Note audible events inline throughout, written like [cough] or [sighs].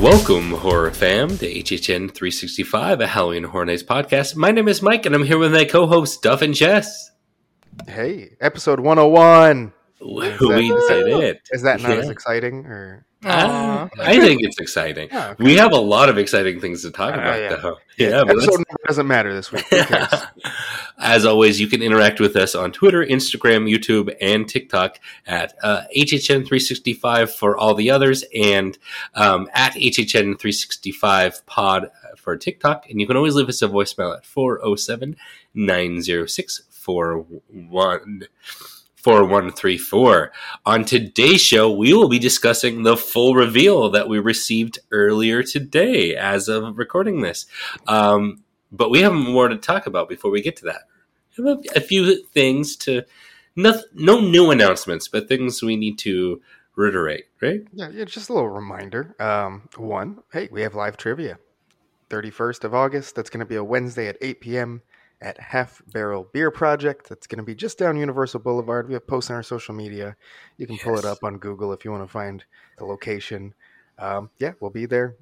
Welcome, horror fam, to HHN 365, a Halloween Horror Nights podcast. My name is Mike, and I'm here with my co-hosts Duff and Jess. Hey, episode 101. We Is did it. Is that not Yeah. as exciting or Uh, I think it's exciting. Yeah, okay. We have a lot of exciting things to talk Ah, about, yeah. though. Yeah, but episode number doesn't matter this week. [laughs] As always, you can interact with us on Twitter, Instagram, YouTube, and TikTok at uh, HHN365 for all the others, and um, at HHN365 pod for TikTok. And you can always leave us a voicemail at 407 906 4134. On today's show, we will be discussing the full reveal that we received earlier today as of recording this. Um, but we have more to talk about before we get to that. A, few things to, no, no new announcements, but things we need to reiterate, right? yeah, yeah, just a little reminder. Um, one, hey, we have live trivia. 31st of August. That's going to be a Wednesday at 8 p.m. at Half Barrel Beer Project. That's going to be just down Universal Boulevard. We have posts on our social media. You can pull it up on Google if you want to find the location. Um, yeah, we'll be there.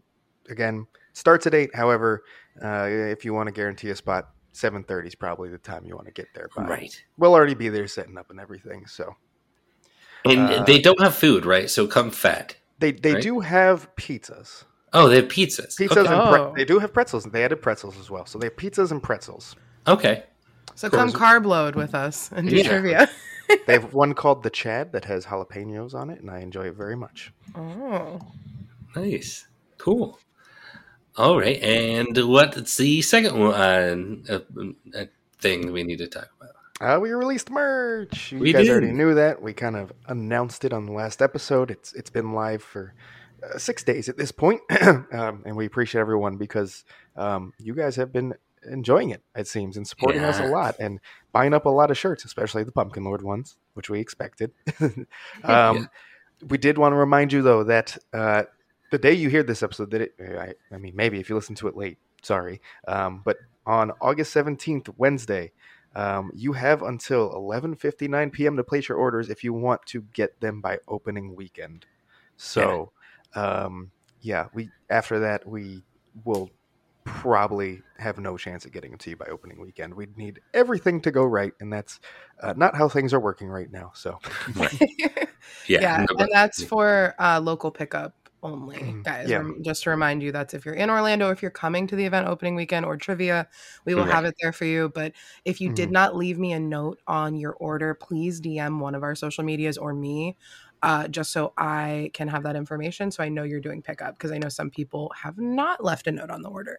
Again, starts at 8. However, uh, if you want to guarantee a spot, 7.30 is probably the time you want to get there by. Right. We'll already be there setting up and everything. So And Uh, they don't have food, right? So come fat. they, they Right. do have pizzas. Oh, they have pizzas. Pizzas Okay. and pre- Oh. they do have pretzels. They added pretzels as well. So they have pizzas and pretzels. Okay. So come Cool. carb load with us and do Yeah. trivia. [laughs] They have [laughs] one called the Chad that has jalapenos on it, and I enjoy it very much. Oh. Nice. Cool. All right. And what's the second one uh, uh, thing we need to talk about? Uh, we released merch. You We guys did. already knew that. We kind of announced it on the last episode. It's it's been live for uh, six days at this point, [clears throat] um, and we appreciate everyone because um, you guys have been enjoying it. It seems and supporting us a lot and buying up a lot of shirts, especially the Pumpkin Lord ones, which we expected. [laughs] [laughs] um, Yeah. We did want to remind you though that uh, the day you hear this episode, that it, I, I mean, maybe if you listen to it late, sorry, um, but on August seventeenth, Wednesday. Um, you have until 11:59 p.m. to place your orders if you want to get them by opening weekend. So, um, yeah, we after that we will probably have no chance at getting them to you by opening weekend. We'd need everything to go right, and that's uh, not how things are working right now. So, [laughs] Yeah. yeah, no, and that's for uh, local pickup only, Mm, guys. yeah. Just to remind you, that's if you're in Orlando, if you're coming to the event opening weekend or trivia, we will Right. have it there for you. But if you did Mhm. not leave me a note on your order, please DM one of our social medias or me. Uh, just so I can have that information, so I know you're doing pickup because I know some people have not left a note on the order.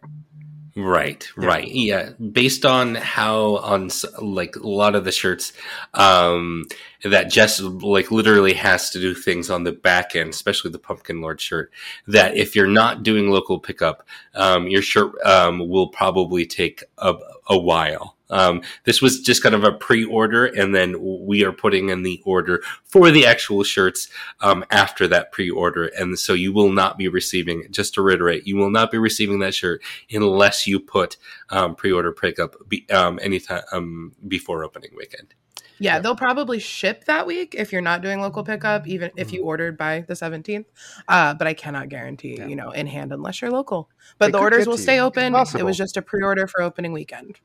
Right, right. Yeah. Based on how on like a lot of the shirts um that Jess like literally has to do things on the back end, especially the Pumpkin Lord shirt, that if you're not doing local pickup, um your shirt um will probably take a, a while. Um this was just kind of a pre-order and then we are putting in the order for the actual shirts um after that pre-order and so you will not be receiving just to reiterate, you will not be receiving that shirt unless you put um, pre-order pickup be, um, anytime um, before opening weekend. Yeah, Yeah. they'll probably ship that week if you're not doing local pickup, even if Mhm. you ordered by the 17th. Uh, but I cannot guarantee, Yeah. you know, in hand unless you're local. But They the orders will stay open. It was just a pre-order for opening weekend.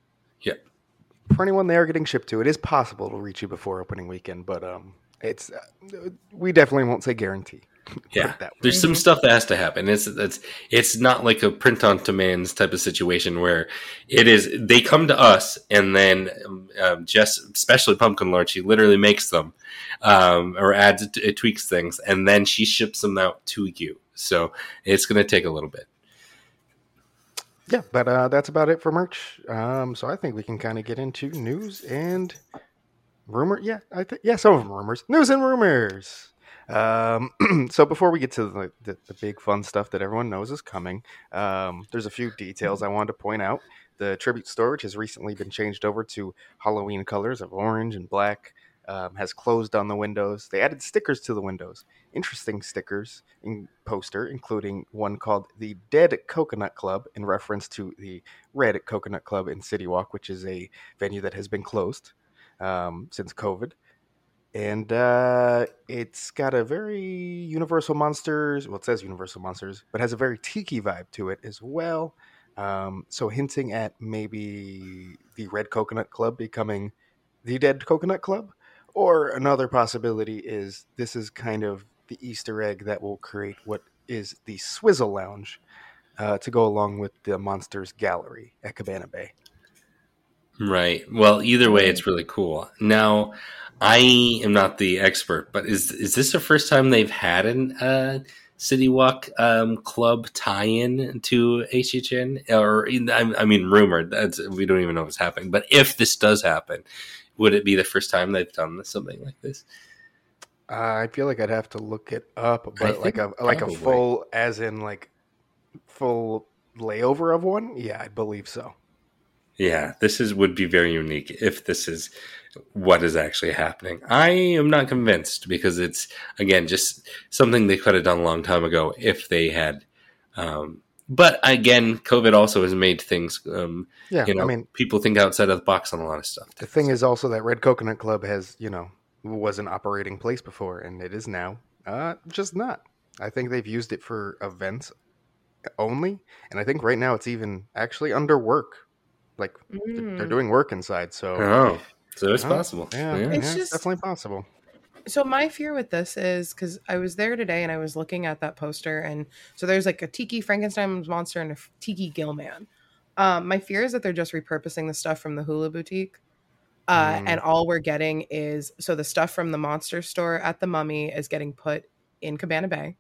For anyone they are getting shipped to, it is possible to reach you before opening weekend, but um, it's uh, we definitely won't say guarantee. [laughs] Yeah, that there's some Mhm. stuff that has to happen. It's it's it's not like a print on demands type of situation where it is. They come to us and then um, um, Jess, especially Pumpkin Lord, she literally makes them um, or adds it tweaks things and then she ships them out to you. So it's going to take a little bit. Yeah, but uh, that's about it for merch. Um, so I think we can kind of get into news and rumor. Yeah, I think yeah, some of them rumors, news and rumors. Um, [clears throat] so before we get to the, the, the big fun stuff that everyone knows is coming, um, there's a few details I wanted to point out. The tribute store, which has recently been changed over to Halloween colors of orange and black, um, has closed on the windows. They added stickers to the windows. Interesting stickers in poster, including one called the Dead Coconut Club, in reference to the Red Coconut Club in City Walk, which is a venue that has been closed um, since COVID. and uh, it's got a very Universal Monsters. Well, it says Universal Monsters, but has a very tiki vibe to it as well. Um, so hinting at maybe the Red Coconut Club becoming the Dead Coconut Club, or another possibility is this is kind of the Easter egg that will create what is the Swizzle Lounge uh, to go along with the Monsters Gallery at Cabana Bay. Right. Well, either way, it's really cool. Now, I am not the expert, but is is this the first time they've had an uh, City Walk um, club tie-in to HHN? Or I, I mean, rumored. That's we don't even know what's happening. But if this does happen, would it be the first time they've done something like this? Uh, I feel like I'd have to look it up, but like a think like a full, as in like full layover of one. Yeah, I believe so. Yeah, this is would be very unique if this is what is actually happening. I am not convinced because it's again just something they could have done a long time ago if they had. Um, but again, COVID also has made things. Um, Yeah, you know, I mean, people think outside of the box on a lot of stuff. the thing is also that Red Coconut Club has, you know, was an operating place before, and it is now uh, just not. I think they've used it for events only, and I think right now it's even actually under work. Like they're, they're Mm. doing work inside, so Oh, so it's Oh, possible. yeah, Yeah. yeah, It's it's just- definitely possible. So my fear with this is because I was there today and I was looking at that poster, and so there's like a Tiki Frankenstein's monster and a Tiki Gillman. Um, my fear is that they're just repurposing the stuff from the Hula Boutique, uh, Mm. and all we're getting is so the stuff from the Monster Store at the Mummy is getting put in Cabana Bay.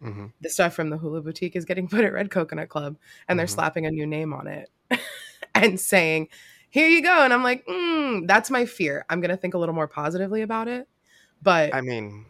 hmm The stuff from the Hula Boutique is getting [laughs] put at Red Coconut Club, and they're Mhm. slapping a new name on it [laughs] and saying, "Here you go." And I'm like, mm, that's my fear. I'm gonna think a little more positively about it, but I mean,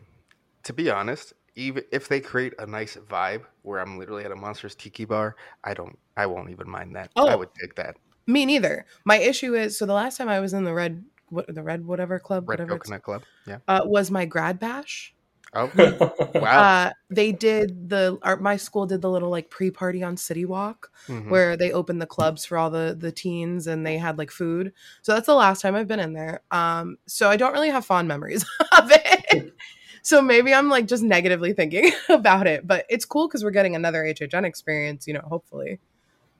to be honest, even if they create a nice vibe where I'm literally at a Monsters Tiki bar, I don't, I won't even mind that. Oh, I would take that. Me neither. My issue is so the last time I was in the red what the red whatever club Red whatever Coconut Club. Yeah. uh, was my grad bash. Oh, [laughs] wow. Uh, they did the our, my school did the little like pre party on City Walk Mhm. where they opened the clubs for all the the teens and they had like food. So that's the last time I've been in there. Um, so I don't really have fond memories [laughs] of it. so maybe I'm like just negatively thinking [laughs] about it, but it's cool because we're getting another HHN experience, you know, hopefully.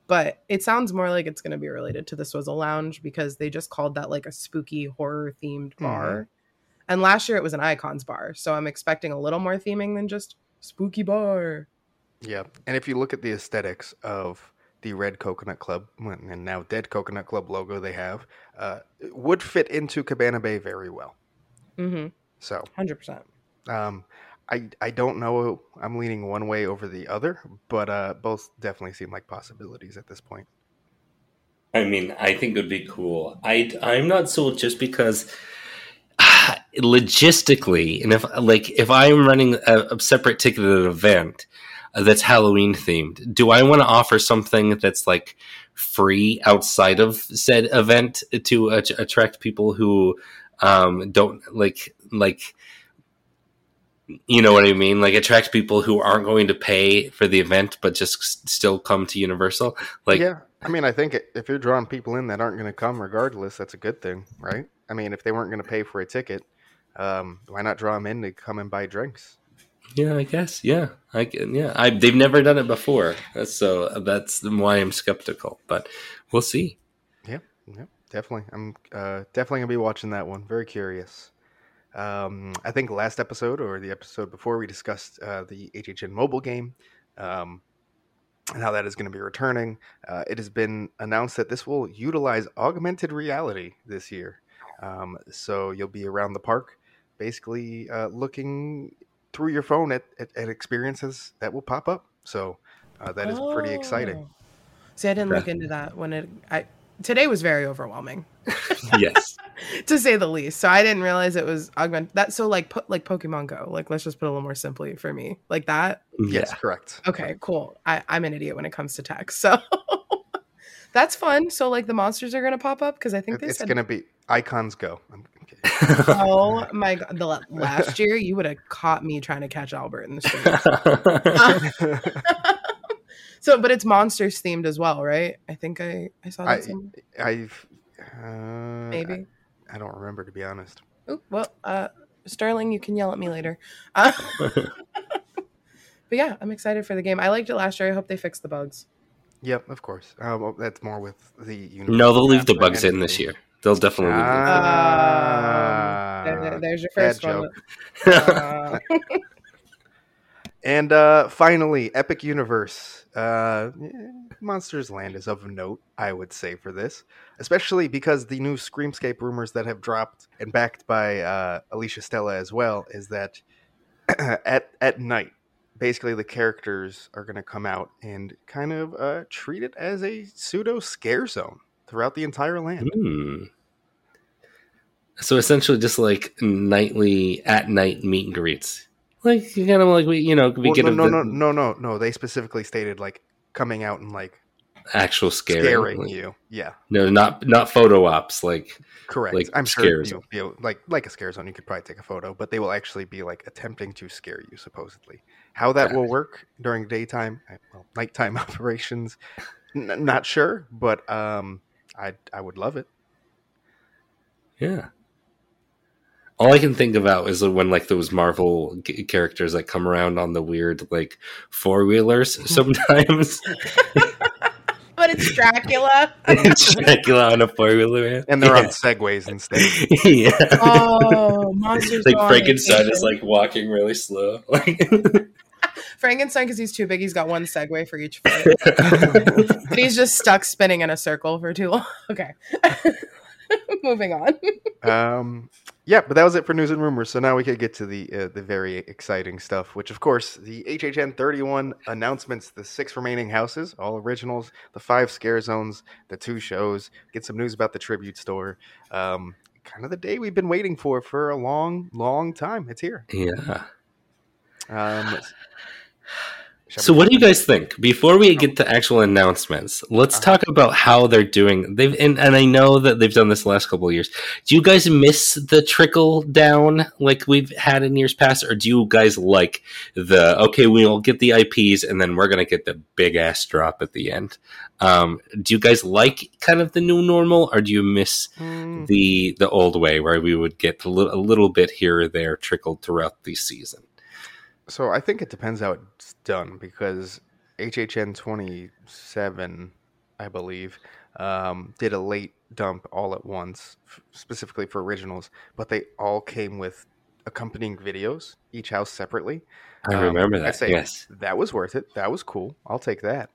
But it sounds more like it's going to be related to the Swizzle Lounge because they just called that like a spooky horror themed bar. And last year it was an Icons bar, so I'm expecting a little more theming than just spooky bar. Yeah, and if you look at the aesthetics of the Red Coconut Club and now Dead Coconut Club logo they have, uh, it would fit into Cabana Bay very well. Mm-hmm. So Hundred percent. um, I I don't know. I'm leaning one way over the other, but uh, both definitely seem like possibilities at this point. I mean, I think it would be cool. I I'm not sold just because logistically, and if like if I'm running a, a separate ticketed event that's Halloween themed, do I want to offer something that's like free outside of said event to uh, attract people who um, don't like like you know what I mean? Like attract people who aren't going to pay for the event but just still come to Universal. Like yeah, I mean, I think if you're drawing people in that aren't going to come regardless, that's a good thing, right? I mean, if they weren't going to pay for a ticket, um, why not draw them in to come and buy drinks? Yeah, I guess. Yeah, I can. Yeah, I, they've never done it before, so that's why I'm skeptical. But we'll see. Yeah, yeah, definitely. I'm uh, definitely gonna be watching that one. Very curious. Um, I think last episode or the episode before we discussed uh, the HHN mobile game um, and how that is going to be returning. Uh, it has been announced that this will utilize augmented reality this year. Um, so you'll be around the park, basically uh, looking through your phone at, at, at experiences that will pop up. So uh, that is pretty exciting. Oh. See, I didn't look into that when it. I today was very overwhelming, [laughs] Yes. [laughs] to say the least. So I didn't realize it was augment. That so like put like Pokemon Go. Like let's just put it a little more simply for me, like that. Yes, Yeah. correct. Okay, cool. I, I'm an idiot when it comes to tech, [laughs] so that's fun. So like the monsters are gonna pop up because I think It- they it's said. going to be icons go. I'm. [laughs] Oh my god! The last year you would have caught me trying to catch Albert in the street. [laughs] so, but it's monsters themed as well, right? I think I I saw that. I- somewhere. I've uh, Maybe. I, I don't remember to be honest. Oop, well, uh, Sterling, you can yell at me later. Uh, [laughs] but yeah, I'm excited for the game. I liked it last year. I hope they fix the bugs. Yep, of course. Uh, well, that's more with the universe No, they'll leave the aspect bugs in this year. They'll definitely leave them. Ah, Um, there- there's your bad first one. Uh, [laughs] [laughs] And uh, finally, Epic Universe. Uh, Monsters Land is of note, I would say, for this, especially because the new Screamscape rumors that have dropped and backed by uh, Alicia Stella as well is that [clears throat] at at night, basically the characters are going to come out and kind of uh, treat it as a pseudo scare zone throughout the entire land. Hmm. So essentially, just like nightly at night meet and greets, like you kind of like we, you know, we Well, get no, a, no, the no, no, no, no. They specifically stated like coming out and like actual scaring, scaring like- you. Yeah. No, not not photo ops. Like Correct. like I'm sure you, you know, like like a scare zone, you could probably take a photo, but they will actually be like attempting to scare you, supposedly. How that will work during daytime, well, nighttime [laughs] operations, n- not sure, but um, I I would love it. yeah. All I can think about is when like those Marvel g- characters that come around on the weird like four wheelers [laughs] sometimes. [laughs] but it's Dracula. [laughs] it's Dracula on a four wheeler, And they're yeah. on segways instead. [laughs] yeah. Oh, monsters! like Frankenstein is like walking really slow. Like [laughs] Frankenstein because he's too big. He's got one Segway for each foot. but he's just stuck spinning in a circle for too long. Okay, moving on. um, yeah, but that was it for news and rumors. So now we could get to the uh, the very exciting stuff, which of course the HHN 31 announcements: the six remaining houses, all originals, the five scare zones, the two shows. Get some news about the tribute store. Um, kind of the day we've been waiting for for a long, long time. It's here. yeah. Um, So, what do you guys think? Before we get to actual announcements, let's Uh-huh. talk about how they're doing. They've and, and I know that they've done this the last couple of years. Do you guys miss the trickle down like we've had in years past, or do you guys like the okay? We'll get the IPs and then we're gonna get the big ass drop at the end. Um, do you guys like kind of the new normal, or do you miss Hmm, the the old way where we would get a little, a little bit here or there trickled throughout the season? So I think it depends how it's done because HHN 27, I believe, um, did a late dump all at once, f- specifically for originals, but they all came with accompanying videos, each house separately. I Um, remember that. say Yes. That was worth it. That was cool. I'll take that.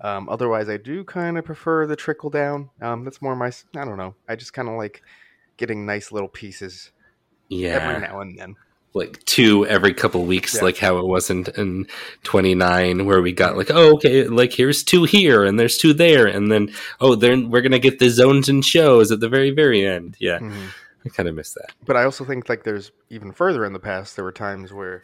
Um, otherwise, I do kind of prefer the trickle down. Um, that's more my, I don't know. I just kind of like getting nice little pieces Yeah. every now and then. Like two every couple weeks, Yeah. like how it wasn't in 29, where we got like, oh, okay, like here's two here and there's two there. And then, oh, then we're going to get the zones and shows at the very, very end. Yeah. Mhm. I kind of miss that. but I also think like there's even further in the past there were times where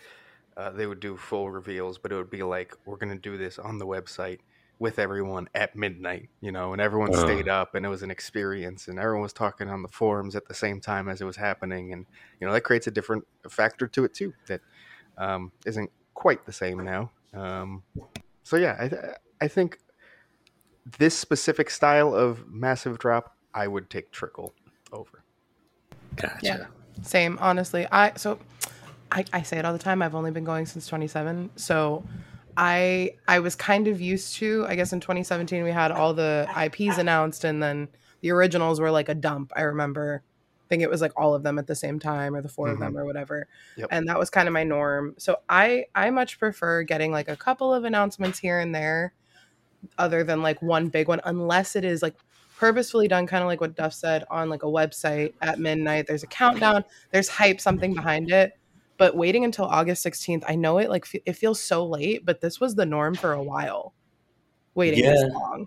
uh, they would do full reveals, but it would be like we're gonna do this on the website with everyone at midnight, you know, and everyone Uh. stayed up and it was an experience and everyone was talking on the forums at the same time as it was happening and you know that creates a different factor to it too that um, isn't quite the same now. Um, so yeah, I th- I think this specific style of massive drop I would take trickle over. Gotcha. Yeah. Same, honestly. I so I, I say it all the time. I've only been going since 27, so I I was kind of used to. I guess in 2017 we had all the IPs announced, and then the originals were like a dump. I remember. I think it was like all of them at the same time, or the 4 of them, mm-hmm. or whatever. Yep. And that was kind of my norm. So I I much prefer getting like a couple of announcements here and there, other than like one big one, unless it is like purposefully done kind of like what duff said on like a website at midnight there's a countdown there's hype something behind it but waiting until august 16th i know it like fe- it feels so late but this was the norm for a while waiting this long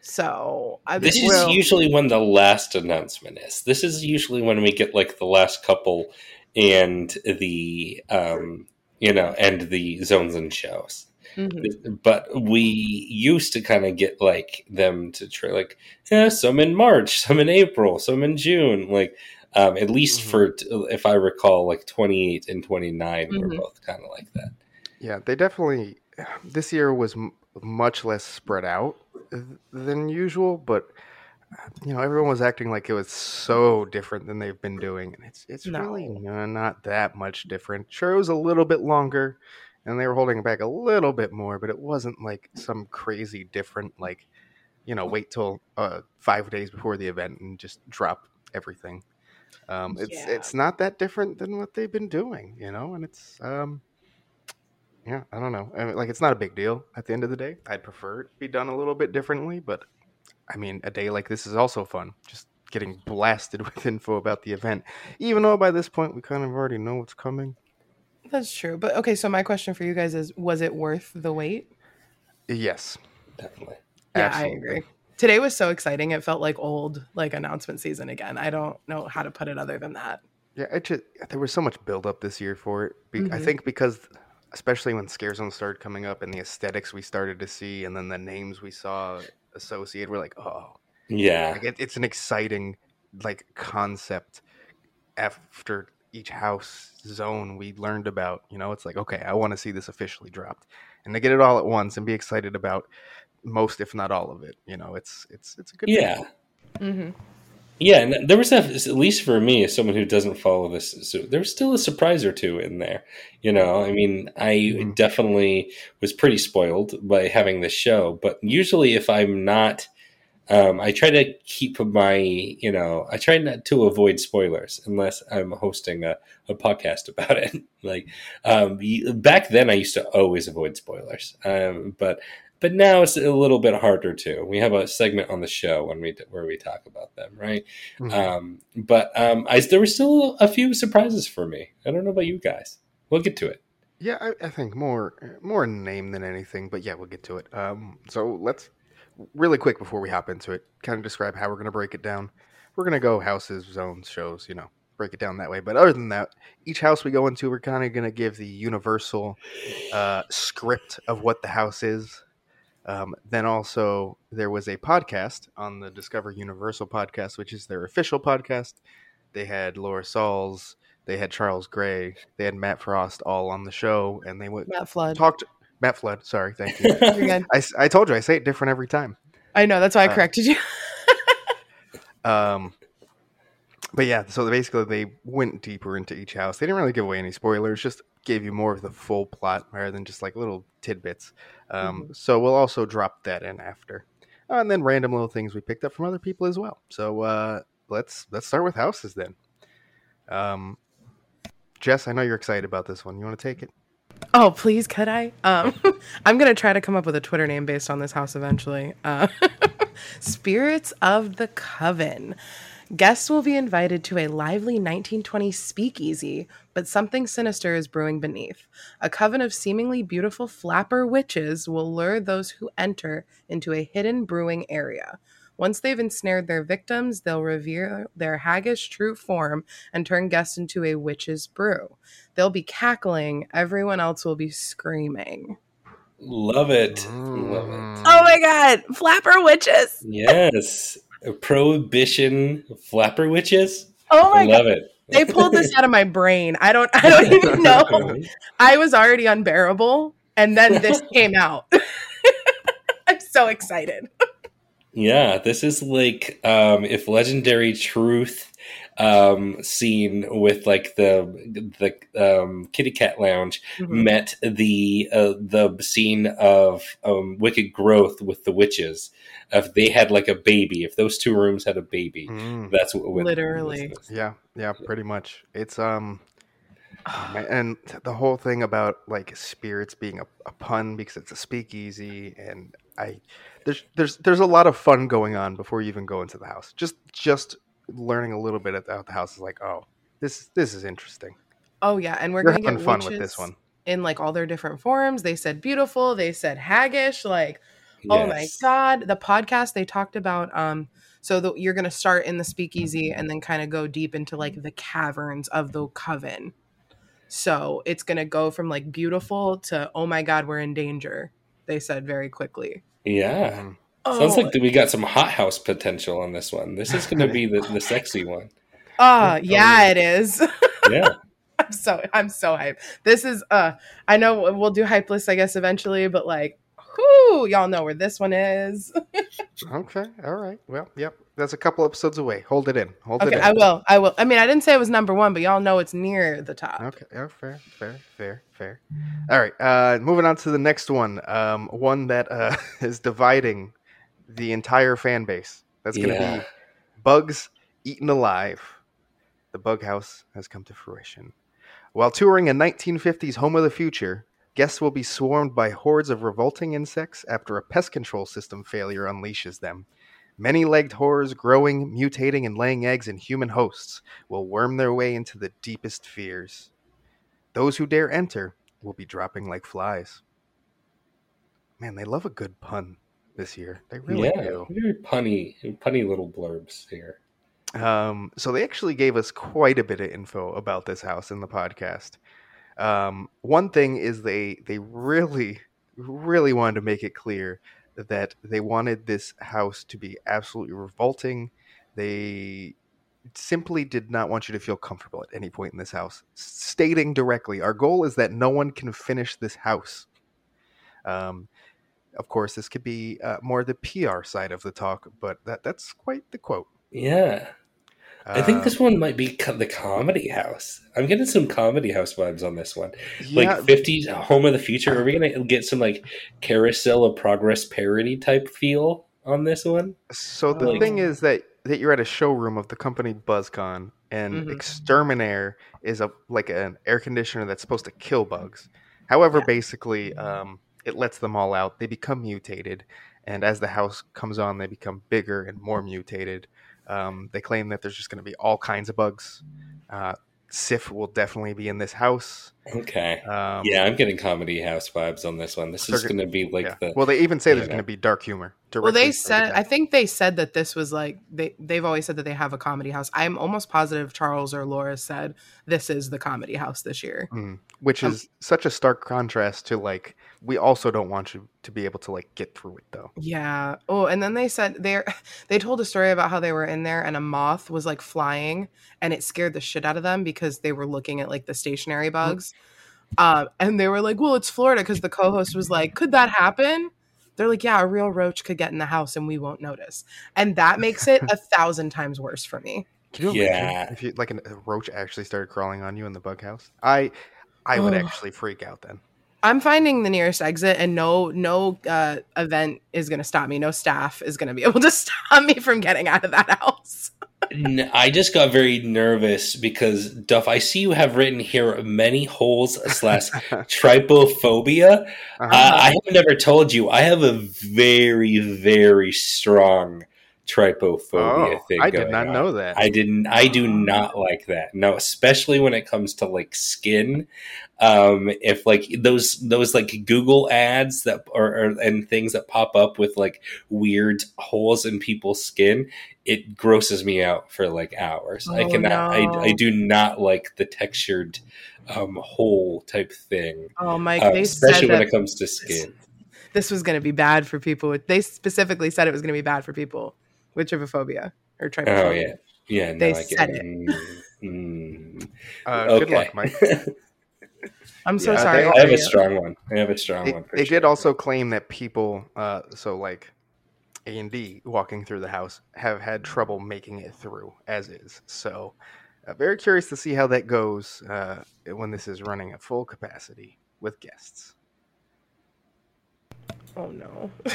so i This is Well- usually when the last announcement is. This is usually when we get like the last couple and the, um, you know, and the zones and shows. Mhm. but we used to kind of get like them to try like yeah some in march some in april some in june like um at least Mhm. for if i recall like 28 and 29 were Mhm. both kind of like that Yeah, they definitely. This year was m- much less spread out th- than usual, but you know, everyone was acting like it was so different than they've been doing, and it's it's No. really no, not that much different. Sure, it was a little bit longer, and they were holding back a little bit more, but it wasn't like some crazy different. Like, you know, wait till uh, five days before the event and just drop everything. Um, it's Yeah. it's not that different than what they've been doing, you know, and it's um, yeah, I don't know. I mean, like, it's not a big deal at the end of the day. I'd prefer it be done a little bit differently, but I mean, a day like this is also fun. Just getting blasted [laughs] with info about the event, even though by this point we kind of already know what's coming. That's true. But okay, so my question for you guys is was it worth the wait? Yes, Definitely. Yeah, absolutely. I agree. Today was so exciting. It felt like old like announcement season again. I don't know how to put it other than that. Yeah, it just there was so much build up this year for it. Be- I Mhm. think because, especially when Scare Zone started coming up and the aesthetics we started to see, and then the names we saw associated, we're like, oh, Yeah. like it, it's an exciting like concept. After each house zone we learned about, you know, it's like, okay, I want to see this officially dropped, and to get it all at once and be excited about most, if not all of it, you know, it's it's it's a good. Yeah. Mm-hmm. Yeah, and there was a, at least for me, as someone who doesn't follow this, so there was still a surprise or two in there. You know, I mean, I Mhm. definitely was pretty spoiled by having this show, but usually if I'm not, um, I try to keep my, you know, I try not to avoid spoilers unless I'm hosting a, a podcast [laughs] about it. like um, back then, I used to always avoid spoilers, um, but but now it's a little bit harder too. We have a segment on the show when we where we talk about them, right? Mhm. Um, but um, I, there were still a few surprises for me. I don't know about you guys. We'll get to it. Yeah, I, I think more more name than anything, but yeah, we'll get to it. Um, so let's really quick before we hop into it, kind of describe how we're going to break it down. We're going to go houses, zones, shows, you know, break it down that way. But other than that, each house we go into, we're kind of going to give the universal uh, script of what the house is. Um, then also there was a podcast on the Discover Universal podcast, which is their official podcast. They had Lora Sauls, they had Charles Gray, they had Matt Frost all on the show, and they went Matt Flood. talked. Matt Flood, sorry, thank you. [laughs] I, I told you I say it different every time. I know. That's why I Uh, corrected you. [laughs] Um, but yeah, so basically they went deeper into each house. They didn't really give away any spoilers, just gave you more of the full plot rather than just like little tidbits. Um, So we'll also drop that in after, Uh, and then random little things we picked up from other people as well. So uh, let's let's start with houses then. Um, Jess, I know you're excited about this one. You want to take it? Oh, please, could I? Um, [laughs] I'm gonna try to come up with a Twitter name based on this house eventually. Uh, [laughs] Spirits of the Coven. Guests will be invited to a lively 1920s speakeasy, but something sinister is brewing beneath. A coven of seemingly beautiful flapper witches will lure those who enter into a hidden brewing area. Once they've ensnared their victims, they'll reveal their haggish true form and turn guests into a witch's brew. They'll be cackling, everyone else will be screaming. Love it. Mm. Love it. Oh my god, flapper witches! Yes. Prohibition flapper witches. Oh my I god. love it. They pulled this out of my brain. I don't I don't even [laughs] know. I was already unbearable and then this came out. [laughs] I'm so excited. Yeah, this is like um, if Legendary Truth um, scene with like the the um, Kitty Cat Lounge Mm-hmm. met the uh, the scene of um, Wicked Growth with the witches. If they had like a baby, if those two rooms had a baby, Mm. that's what what- Literally. Yeah, yeah, pretty much. It's um, [sighs] and the whole thing about like spirits being a, a pun because it's a speakeasy, and I there's there's there's a lot of fun going on before you even go into the house. Just just learning a little bit about the house is like, oh, this this is interesting. Oh yeah, and we're You're gonna having get fun with this one. in like all their different forms. They said beautiful, they said haggish, like Oh my god, the podcast they talked about um so the, you're going to start in the speakeasy and then kind of go deep into like the caverns of the coven. So it's going to go from like beautiful to oh my god, we're in danger. They said very quickly. Yeah. Mm. Sounds Oh, like we got some hothouse potential on this one. This is going to be the, the [laughs] sexy one. oh, yeah, it is. [laughs] Yeah. I'm so I'm so hyped. This is uh I know we'll do hype lists I guess eventually, but like Whoo, y'all know where this one is. [laughs] Okay, all right. Well, yep. That's a couple episodes away. Hold it in. Hold okay, it in. Okay, I will. I will. I mean, I didn't say it was number one, but y'all know it's near the top. Okay. Oh, fair, fair, fair, fair. All right. Uh, moving on to the next one. Um, one that uh, is dividing the entire fan base. That's going to Yeah. be Bugs Eaten Alive. The Bug House has come to fruition. While touring a 1950s home of the future, guests will be swarmed by hordes of revolting insects after a pest control system failure unleashes them. Many legged horrors growing, mutating, and laying eggs in human hosts will worm their way into the deepest fears. Those who dare enter will be dropping like flies. Man, they love a good pun this year. They really yeah, do. very punny, punny little blurbs here. Um, so they actually gave us quite a bit of info about this house in the podcast. Um, one thing is they they really really wanted to make it clear that they wanted this house to be absolutely revolting. They simply did not want you to feel comfortable at any point in this house. Stating directly, our goal is that no one can finish this house. Um, of course, this could be uh, more the PR side of the talk, but that that's quite the quote. Yeah, I think Um, this one might be the comedy house. I'm getting some comedy house vibes on this one. yeah, Like 50s home of the future. Are we gonna get some like carousel of progress parody type feel on this one? So the Like- thing is that that you're at a showroom of the company BuzzCon, and Mhm. Exterminaire is a like an air conditioner that's supposed to kill bugs. However, Yeah. basically, um, it lets them all out. They become mutated, and as the house comes on, they become bigger and more mutated. Um, they claim that there's just going to be all kinds of bugs. Uh, Sif will definitely be in this house. Okay. Um, yeah, I'm getting comedy house vibes on this one. This is going to be like yeah. the Well, they even say there's going to be dark humor. Well, they from the said. I think they said that this was like they. They've always said that they have a comedy house. I'm almost positive Charles or Lora said this is the comedy house this year. Mm, which Um, is such a stark contrast to like we also don't want you to be able to like get through it though. Yeah. Oh, and then they said they [laughs] they told a story about how they were in there and a moth was like flying and it scared the shit out of them because they were looking at like the stationary bugs. Um, and they were like, "Well, it's Florida," because the co-host was like, "Could that happen?" They're like, "Yeah, a real roach could get in the house and we won't notice," and that makes it a [laughs] thousand times worse for me. Can you Yeah. imagine if you like a roach actually started crawling on you in the bug house? I I would actually freak out then. I'm finding the nearest exit, and no no uh, event is going to stop me. No staff is going to be able to [laughs] stop me from getting out of that house. I just got very nervous because Duff, I see you have written here many holes slash [laughs] trypophobia. Uh-huh. Uh, I have never told you I have a very very strong trypophobia oh, thing. I did not on. know that. I didn't. I do not like that. No, especially when it comes to like skin. Um, if like those those like Google ads that are, or and things that pop up with like weird holes in people's skin, it grosses me out for like hours. I Oh, cannot. no. I I do not like the textured um hole type thing, Oh, Mike, uh, especially when that it comes to skin. this was going to be bad for people. They specifically said it was going to be bad for people with trypophobia or trypophobia. Oh yeah, yeah. No, They I get said it. it. Mm, mm. uh, Good luck, Mike. [laughs] I'm so Yeah, sorry. they- I have a strong one. I have a strong They, one. They sure. did also claim that people, uh, so like A and D walking through the house, have had trouble making it through as is. So, uh, very curious to see how that goes uh, when this is running at full capacity with guests. Oh no. [laughs]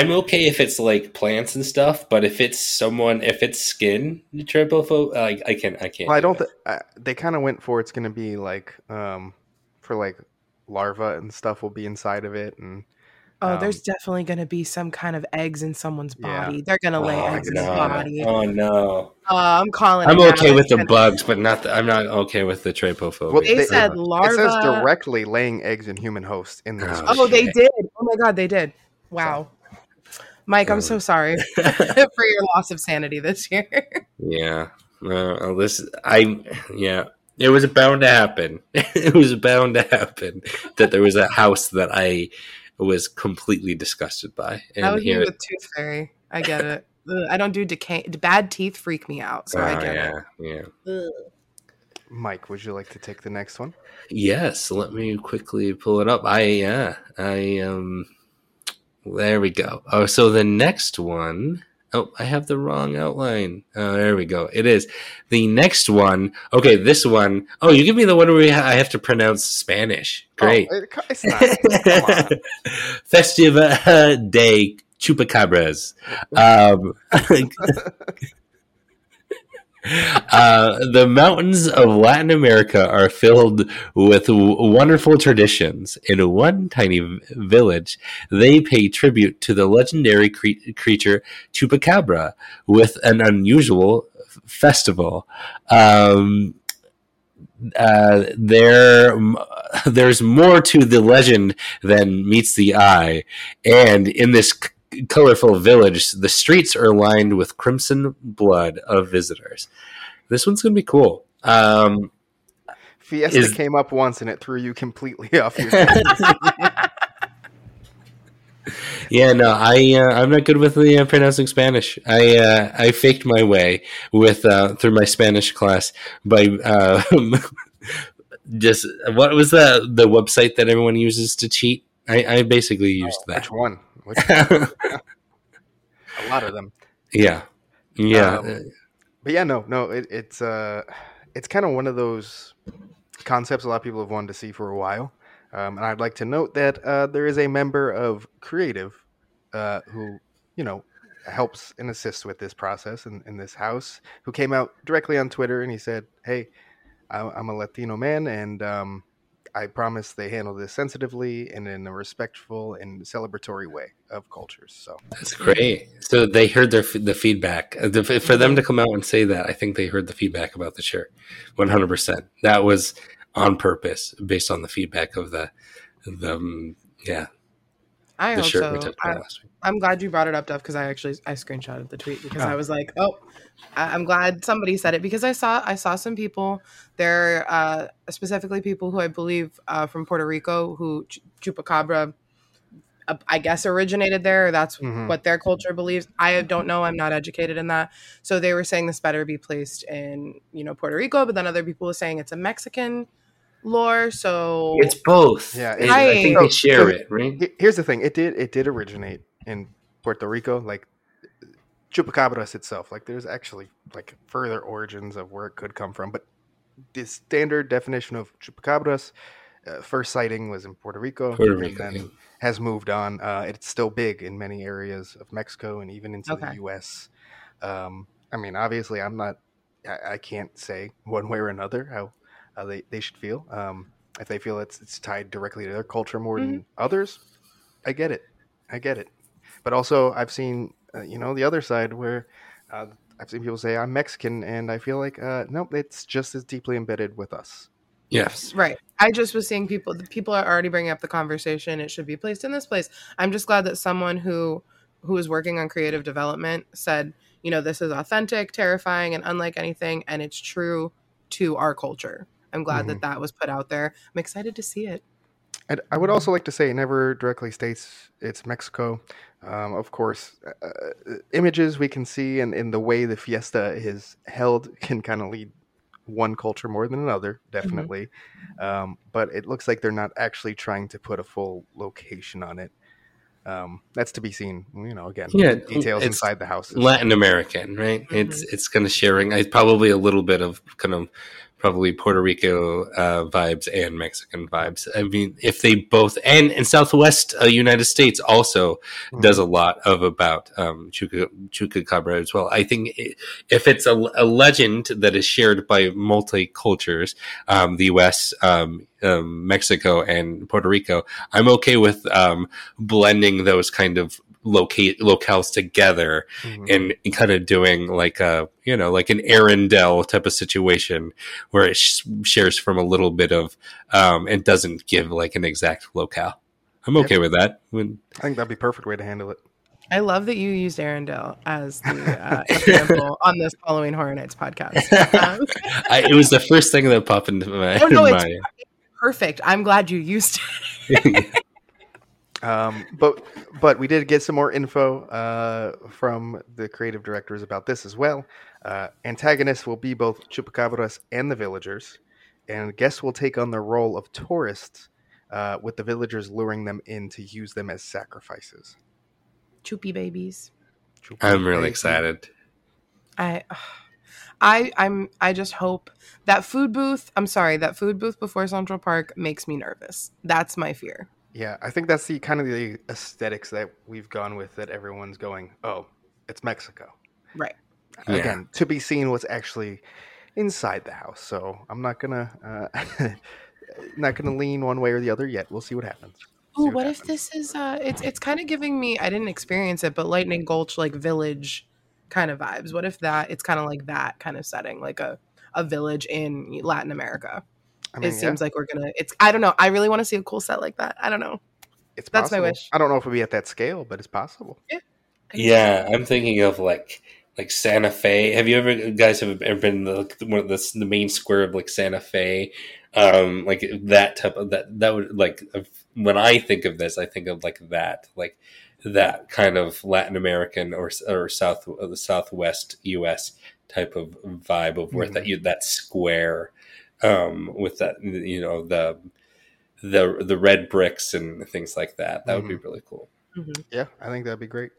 I'm okay if it's like plants and stuff, but if it's someone, if it's skin trypophobe, like I can't, I can't. Well, I do don't. that. Th- uh, they kind of went for it's going to be like um, for like larva and stuff will be inside of it, and Oh, Um, there's definitely going to be some kind of eggs in someone's Yeah. body. They're going to lay oh, eggs in his body. oh no! Uh, I'm calling. I'm it okay with the gonna- bugs, but not. The, I'm not okay with the trypophobia. Well, They They- said larva. it says directly laying eggs in human hosts in the Oh. Oh, they did. Oh my god, they did. Wow. Mike, I'm so sorry [laughs] [laughs] for your loss of sanity this [laughs] year. yeah. Uh, this, I, yeah. It was bound to happen. it was bound to happen that there was a house that I was completely disgusted by, and I would here, with Tooth Fairy. I get it. Ugh, I don't do decay. Bad teeth freak me out, so I Oh, get yeah, yeah. it. Ugh. Mike, would you like to take the next one? Yes, let me quickly pull it up. I yeah, I um there we go. Oh, so the next one Oh, I have the wrong outline. Oh, there we go. It is the next one. Okay, this one. Oh, you give me the one where I have to pronounce Spanish. Great. Oh, it's not. [laughs] Festiva de Chupacabras. [laughs] Um, [laughs] [laughs] Uh, the mountains of Latin America are filled with w- wonderful traditions. In one tiny village, they pay tribute to the legendary cre- creature Chupacabra with an unusual f- festival. Um, uh, there, there's more to the legend than meets the eye, and in this colorful village, the streets are lined with crimson blood of visitors. This one's going to be cool. Um, Fiesta is... came up once and it threw you completely [laughs] off your. [laughs] yeah, no, I uh, I'm not good with the uh, pronouncing Spanish. I uh, I faked my way with uh, through my Spanish class by uh, [laughs] just what was the the website that everyone uses to cheat. I, I basically used oh, that. Which one? [laughs] a lot of them. Yeah, yeah. Um, but yeah, no, no. It, it's uh, it's kind of one of those concepts a lot of people have wanted to see for a while. Um, and I'd like to note that uh, there is a member of Creative uh, who, you know, helps and assists with this process in, in this house, who came out directly on Twitter and he said, "Hey, I'm a Latino man, and um, I promise they handle this sensitively and in a respectful and celebratory way of cultures. So that's great. So they heard their the feedback. Uh, for them to come out and say that, I think they heard the feedback about the shirt. One hundred percent. That was on purpose, based on the feedback of the the um, yeah. I hope so. I, I'm glad you brought it up, Duff, because I actually I screenshotted the tweet because oh. I was like, oh, I'm glad somebody said it because I saw I saw some people there, uh, specifically people who I believe uh, from Puerto Rico who Ch- chupacabra, uh, I guess originated there. That's mm-hmm. what their culture believes. I don't know. I'm not educated in that. So they were saying this better be placed in you know Puerto Rico, but then other people were saying it's a Mexican lore. So it's both. Yeah, it, I, I, think they share it. Right. Here's the thing. It did. It did originate in Puerto Rico. Like chupacabras itself. Like there's actually like further origins of where it could come from, but the standard definition of chupacabras, uh, first sighting was in Puerto Rico, Puerto Rico and then yeah. has moved on. Uh, it's still big in many areas of Mexico and even into okay. the U.S. Um, I mean, obviously, I'm not. I, I, can't say one way or another how uh, they they should feel. Um, if they feel it's it's tied directly to their culture more mm-hmm. than others, I get it. I get it. But also, I've seen uh, you know, the other side where uh, I've seen people say I'm Mexican, and I feel like uh, nope, it's just as deeply embedded with us. Yes, right. I just was seeing people. People are already bringing up the conversation. It should be placed in this place. I'm just glad that someone who who is working on creative development said, you know, this is authentic, terrifying, and unlike anything, and it's true to our culture. I'm glad mm-hmm. that that was put out there. I'm excited to see it. And I would also like to say, it never directly states it's Mexico. Um, of course, uh, uh, images we can see and in the way the fiesta is held [laughs] can kind of lead one culture more than another, mm-hmm. definitely. Mm-hmm. Um, but it looks like they're not actually trying to put a full location on it. Um, that's to be seen. You know, again, yeah, details inside the house. Latin American, right? Mm-hmm. It's it's kind of sharing. It's Probably a little bit of kind of probably Puerto Rico uh, vibes and Mexican vibes. I mean, if they both and in Southwest uh, United States also mm-hmm. does a lot of about um, Chuca, Chupacabra as well. I think if it's a, a, legend that is shared by multi cultures, um, the U.S. Um, um, Mexico and Puerto Rico, I'm okay with um, blending those kind of locate locales together mm-hmm. and, and, kind of doing like a you know like an Arendelle type of situation where it sh- shares from a little bit of um, and doesn't give like an exact locale. I'm okay with that. When, I think that'd be perfect way to handle it. I love that you used Arendelle as the uh, example [laughs] on this Halloween Horror Nights podcast. [laughs] Um, I, it was the first thing that popped into my. Oh no, [laughs] it's perfect. I'm glad you used it. Um, but but we did get some more info uh, from the creative directors about this as well. Uh, antagonists will be both chupacabras and the villagers. and guests will take on the role of tourists, uh, with the villagers luring them in to use them as sacrifices. Choopy babies. I'm really excited. I, [sighs] I, I'm. I just hope that food booth. I'm sorry, that food booth before Central Park makes me nervous. That's my fear. Yeah, I think that's the kind of the aesthetics that we've gone with. That everyone's going, oh, it's Mexico. Right. Yeah. Again, to be seen what's actually inside the house. So I'm not gonna uh, [laughs] not gonna lean one way or the other yet. We'll see what happens. See Ooh, what if this is? uh It's it's kind of giving me. I didn't experience it, but Lightning Gulch like village kind of vibes. What if that? It's kind of like that kind of setting, like a a village in Latin America. I mean, it yeah, seems like we're gonna. It's. I don't know. I really want to see a cool set like that. I don't know. it's that's my wish. I don't know if it'll be at that scale, but it's possible. Yeah, I'm thinking of like like Santa Fe. Have you ever guys have ever been the one of the, the main square of like Santa Fe? Um, like that type of that that would like of- when I think of this, I think of like that like that kind of Latin American or or south uh, the Southwest U.S. type of vibe of where that you that square um, with that you know the the the red bricks and things like that. That would be really cool. Mhm. Yeah, I think that'd be great.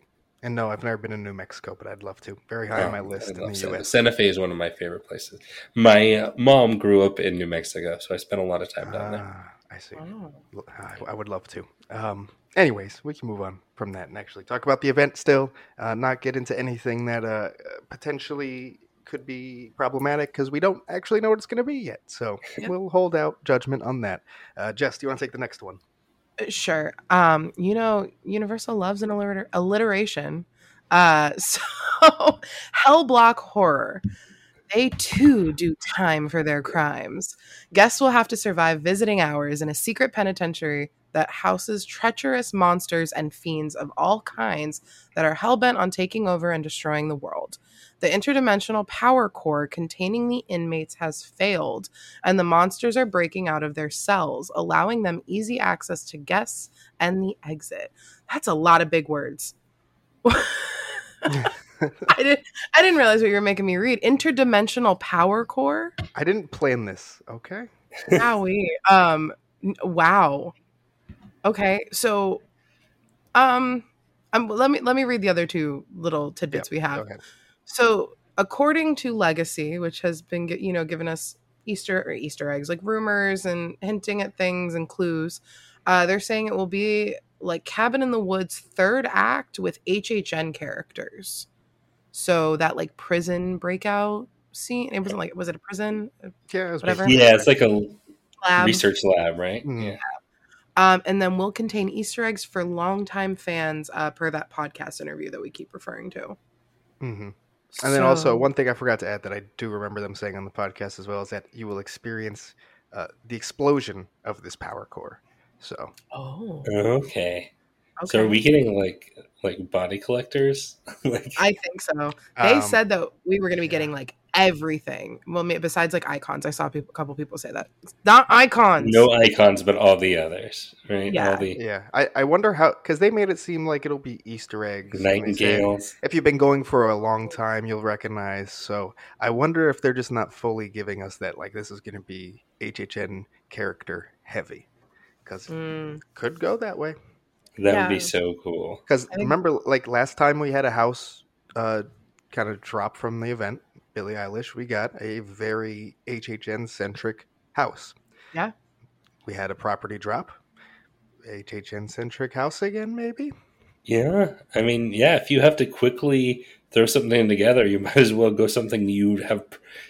And no, I've never been to New Mexico, but I'd love to. Very high on my Oh, list in the Santa, U.S. Santa Fe is one of my favorite places. My uh, mom grew up in New Mexico, so I spent a lot of time down there. Ah, I see. Oh. L- I, I would love to. Um, anyways, we can move on from that and actually talk about the event still, uh, not get into anything that uh, potentially could be problematic because we don't actually know what it's going to be yet. So [laughs] Yep. we'll hold out judgment on that. Uh, Jess, do you want to take the next one? Uh, Sure. Um, you know, Universal loves an alliter- alliteration. Uh, [laughs] so Hellblock Horror. They too do time for their crimes. Guests will have to survive visiting hours in a secret penitentiary that houses treacherous monsters and fiends of all kinds that are hellbent on taking over and destroying the world. The interdimensional power core containing the inmates has failed, and the monsters are breaking out of their cells, allowing them easy access to guests and the exit. That's a lot of big words. [laughs] I didn't I didn't realize what you were making me read. Interdimensional power core? I didn't plan this. Okay. Wowie. Um wow. Okay, so um um let me let me read the other two little tidbits we have. So, according to Legacy, which has been, you know, given us Easter or Easter eggs, like rumors and hinting at things and clues, uh, they're saying it will be like Cabin in the Woods third act with HHN characters. So that like prison breakout scene. It wasn't like was it a prison Yeah, it was Whatever. Yeah, it's like a lab? research lab, right? Mm. Yeah. Um, and then will contain Easter eggs for longtime fans, uh, per that podcast interview that we keep referring to. Mhm. And then also one thing I forgot to add that I do remember them saying on the podcast as well is that you will experience uh, the explosion of this power core. So oh, Okay. Okay. So are we getting like like body collectors? [laughs] like I think so. They um, said that we were going to be yeah. getting like everything. Well, besides like icons, I saw people, a couple people say that not icons. no icons, but all the others, right? Yeah. All the yeah, I, I wonder how because they made it seem like it'll be Easter eggs. and they said, nightingales. If you've been going for a long time, you'll recognize. So I wonder if they're just not fully giving us that. Like this is going to be HHN character heavy, because Mm, could go that way. That Yeah. would be so cool. Because think- remember, like last time we had a house uh, kind of drop from the event, Billie Eilish, we got a very HHN centric house. Yeah. We had a property drop. HHN centric house again, maybe? Yeah. I mean, yeah, if you have to quickly throw something together, you [laughs] might as well go something you have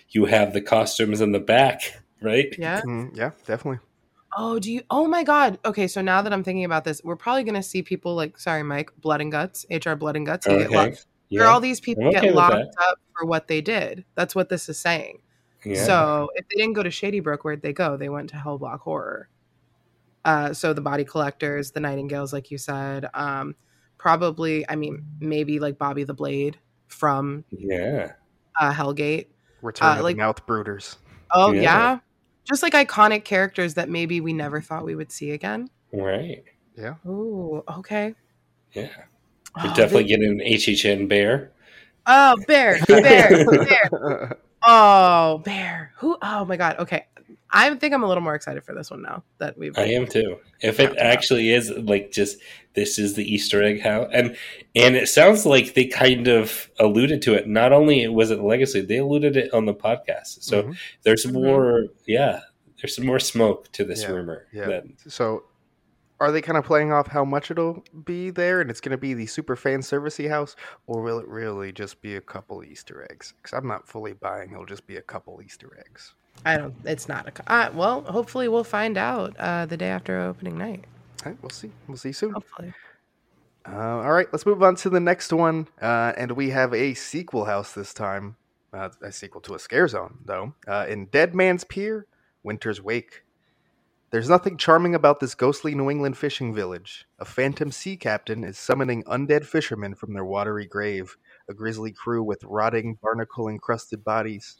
you have the costumes in the back, right? yeah. Mm, yeah, definitely. Oh, do you? Oh my God. Okay, so now that I'm thinking about this, we're probably going to see people like, sorry, Mike, Blood and Guts, HR Blood and Guts. who get Okay. locked- Yeah. Or all these people okay get locked that. up for what they did. That's what this is saying. yeah. So if they didn't go to Shady Brook, where'd they go? They went to Hellblock Horror. Uh, so the body collectors, the nightingales, like you said, um, probably, I mean, maybe like Bobby the Blade from yeah. uh, Hellgate. Return Uh, of like- the Mouth Brooders. Oh Yeah. yeah. Just like iconic characters that maybe we never thought we would see again. Right. Yeah. Oh, okay. Yeah. Oh, We're definitely they- getting an HHN bear. Oh, bear, bear, [laughs] bear. Oh, bear. Who? Oh my god. Okay. I think I'm a little more excited for this one now that we've. I am too. If it actually is like just this is the Easter egg how and and it sounds like they kind of alluded to it. Not only was it legacy, they alluded it on the podcast. So Mhm. there's Mhm. more. Yeah, there's some more smoke to this Yeah, rumor. yeah. that- So, are they kind of playing off how much it'll be there, and it's going to be the super fan servicey house, or will it really just be a couple Easter eggs? Because I'm not fully buying it'll just be a couple Easter eggs. I don't. It's not a. Uh, well, hopefully we'll find out uh, the day after opening night. All right, we'll see. We'll see you soon. Hopefully. Uh, all right, let's move on to the next one, uh, and we have a sequel house this time. Uh, a sequel to a scare zone, though. Uh, in Dead Man's Pier, Winter's Wake. There's nothing charming about this ghostly New England fishing village. A phantom sea captain is summoning undead fishermen from their watery grave, a grisly crew with rotting, barnacle encrusted bodies.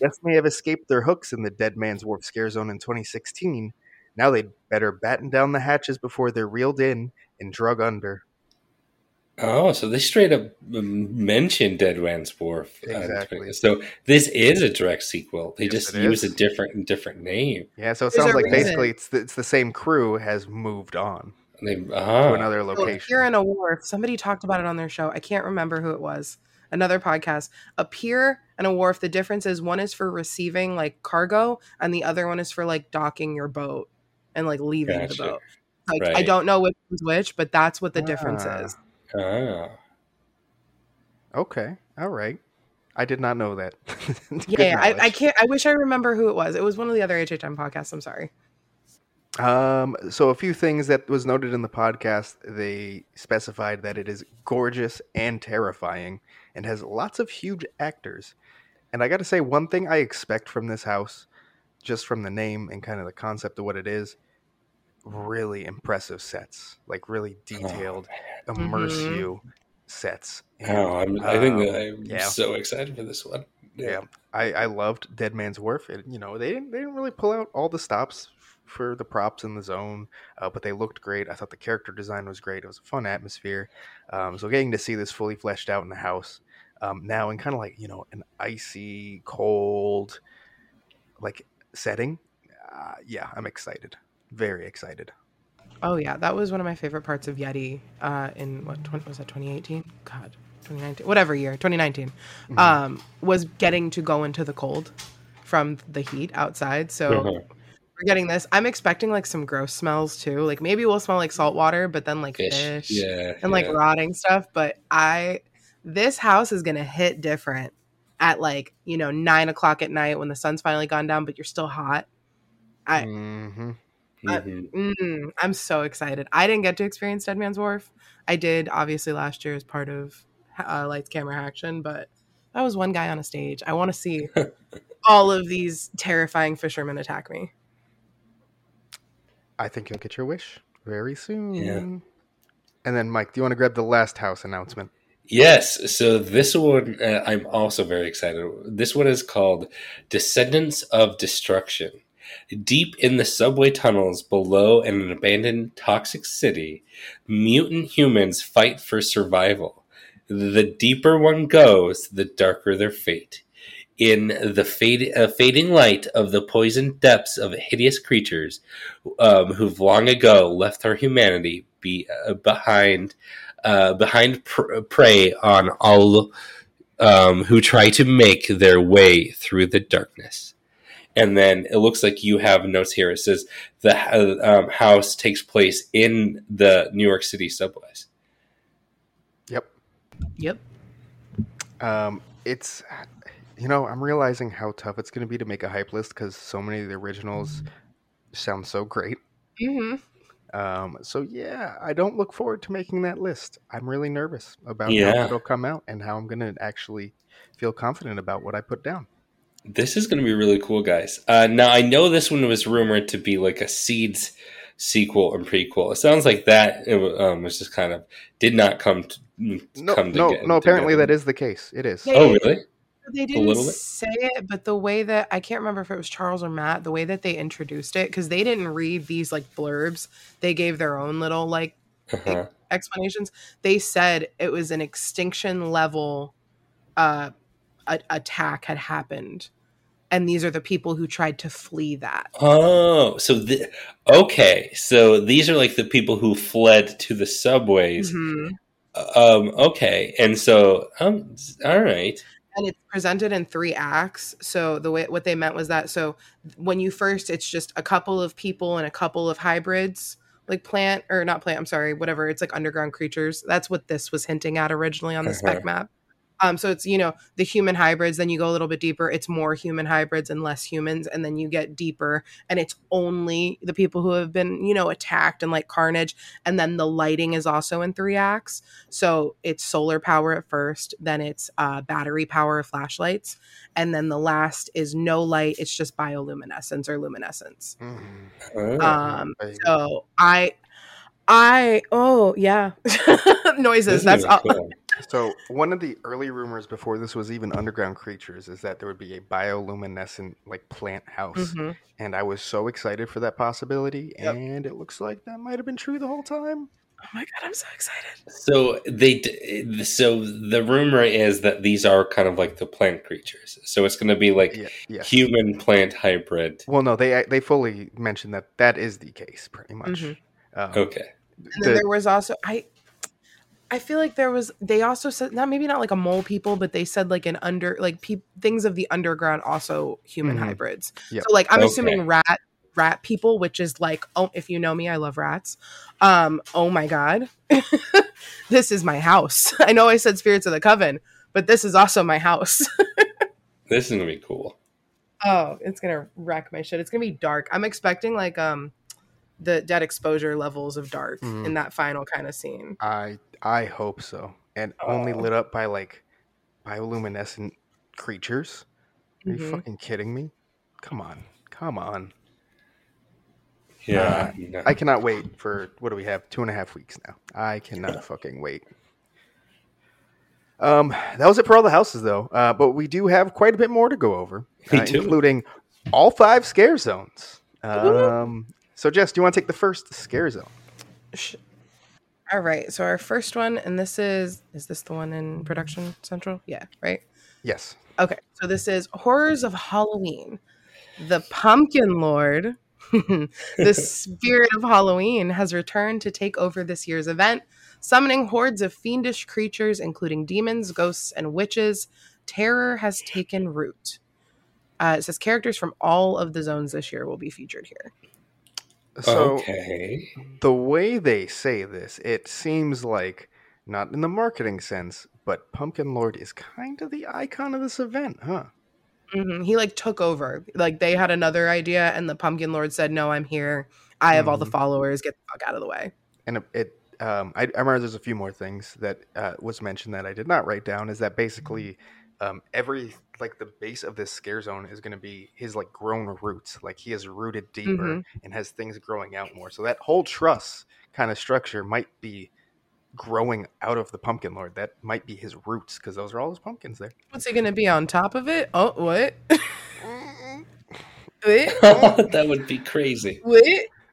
Guests may have escaped their hooks in the Dead Man's Wharf scare zone in 2016. Now they'd better batten down the hatches before they're reeled in and drug under. Oh, so they straight up mentioned Dead Man's Wharf. uh, Exactly. so this is a direct sequel. They Yes, just use is. a different different name. Yeah, so it There's sounds like reason. basically it's the, it's the same crew has moved on They, to ah, another So location. Pier and a wharf. Somebody talked about it on their show. I can't remember who it was. Another podcast. A pier and a wharf. The difference is one is for receiving like cargo, and the other one is for like docking your boat and like leaving Gotcha. the boat. Like I don't know which is which, but that's what the difference Ah. is. ah. Okay, all right. I did not know that. [laughs] Yeah, I, I can't. I wish I remember who it was. It was one of the other HHN podcasts. I'm sorry. Um, so a few things that was noted in the podcast, they specified that it is gorgeous and terrifying and has lots of huge actors. And I got to say, one thing I expect from this house, just from the name and kind of the concept of what it is, really impressive sets, like really detailed, immerse Mhm. you sets. And, Oh, I'm, I think um, I'm yeah. so excited for this one. yeah, I, I loved Dead Man's Wharf. It, you know, they didn't they didn't really pull out all the stops for the props in the zone, uh, but they looked great. I thought the character design was great. It was a fun atmosphere. Um, so getting to see this fully fleshed out in the house um, now, in kind of like you know an icy, cold, like setting. Uh, yeah, I'm excited. Very excited. Oh yeah, that was one of my favorite parts of Yeti. Uh, in what 20, was that? 2018? God, 2019, whatever year, 2019. Mhm. Um, was getting to go into the cold from the heat outside. So Uh-huh. we're getting this. I'm expecting like some gross smells too. Like maybe we'll smell like salt water, but then like Fish. fish, Yeah. and like yeah. rotting stuff. But I, this house is gonna hit different at like you know nine o'clock at night when the sun's finally gone down, but you're still hot. I- Mhm. I- Mhm. Mm, I'm so excited. I didn't get to experience Dead Man's Wharf. I did obviously last year as part of uh, Lights Camera Action, but that was one guy on a stage. I want to see [laughs] all of these terrifying fishermen attack me. I think you'll get your wish very soon. Yeah. And then, Mike, do you want to grab the last house announcement? Yes. So this one, uh, I'm also very excited. This one is called Descendants of Destruction. Deep in the subway tunnels below an abandoned toxic city, mutant humans fight for survival. The deeper one goes, the darker their fate. In the fade, uh, fading light of the poisoned depths of hideous creatures um, who've long ago left our humanity be, uh, behind uh, behind pr- prey on all um, who try to make their way through the darkness. And then it looks like you have notes here. It says the uh, um, house takes place in the New York City subways. Yep. Yep. Um, it's, you know, I'm realizing how tough it's going to be to make a hype list because so many of the originals sound so great. hmm Um, so yeah, I don't look forward to making that list. I'm really nervous about Yeah. how it'll come out and how I'm going to actually feel confident about what I put down. This is going to be really cool, guys. Uh, now I know this one was rumored to be like a Seeds sequel and prequel. It sounds like that it um, was just kind of did not come to No, come no, toge- no. Apparently, together. that is the case. It is. Yeah, Oh, really? They didn't say it, but the way that I can't remember if it was Charles or Matt, the way that they introduced it, because they didn't read these like blurbs, they gave their own little like Uh-huh. explanations. They said it was an extinction level uh, a- attack had happened and these are the people who tried to flee that. Oh, so the, okay, so these are like the people who fled to the subways. Mhm. Um, okay, and so um, all right. And it's presented in three acts. So the way what they meant was that so when you first it's just a couple of people and a couple of hybrids like plant or not plant i'm sorry whatever it's like underground creatures. That's what this was hinting at originally on the Uh-huh. spec map um so it's you know the human hybrids then you go a little bit deeper it's more human hybrids and less humans and then you get deeper and it's only the people who have been you know attacked and like carnage and then the lighting is also in three acts so it's solar power at first, then it's uh, battery power flashlights, and then the last is no light. It's just bioluminescence or luminescence. Mhm. Oh. Um, so I, I oh yeah, [laughs] noises. That's all. cool. So one of the early rumors before this was even underground creatures is that there would be a bioluminescent like plant house, Mhm. and I was so excited for that possibility, Yep. and it looks like that might have been true the whole time. Oh my god, I'm so excited. So they, so the rumor is that these are kind of like the plant creatures. So it's going to be like Yeah, yes. human plant hybrid. Well, no, they they fully mentioned that that is the case, pretty much. Mhm. Um, Okay. And then the- there was also I. I feel like there was. They also said not maybe not like a mole people, but they said like an under like pe- things of the underground also human Mhm. hybrids. Yep. So like I'm Okay. assuming rat rat people, which is like oh if you know me, I love rats. Um oh my god, [laughs] this is my house. [laughs] I know I said spirits of the coven, but this is also my house. [laughs] This is going to be cool. oh, it's gonna wreck my shit. It's gonna be dark. I'm expecting like um the dead exposure levels of dark Mhm. in that final kind of scene. I I hope so, and only Oh. lit up by like bioluminescent creatures. Are you Mhm. fucking kidding me? Come on, come on! Yeah. no. I cannot wait for what do we have? Two and a half weeks now. I cannot fucking wait. Um, that was it for all the houses, though. Uh, but we do have quite a bit more to go over, [laughs] We uh, do. including all five scare zones. Um, so Jess, do you want to take the first scare zone? Sh- All right. So our first one, and this is is this the one in production central? Yeah, right. Yes. Okay. So this is horrors of Halloween. The Pumpkin Lord, [laughs] the spirit of Halloween, has returned to take over this year's event, summoning hordes of fiendish creatures, including demons, ghosts, and witches. Terror has taken root. Uh, it says characters from all of the zones this year will be featured here. So okay. the way they say this, it seems like not in the marketing sense, but Pumpkin Lord is kind of the icon of this event, huh? hmm He like took over. Like they had another idea, and the Pumpkin Lord said, "No, I'm here. I have all the Mhm. followers. Get the fuck out of the way." and it, it um, I, I remember there's a few more things that uh, was mentioned that I did not write down. Is that basically um, every like the base of this scare zone is going to be his like grown roots, like he is rooted deeper Mhm. and has things growing out more. So that whole truss kind of structure might be growing out of the pumpkin lord. That might be his roots because those are all his pumpkins there. What's he gonna be on top of it? Oh, what? [laughs] what? [laughs] that would be crazy. What?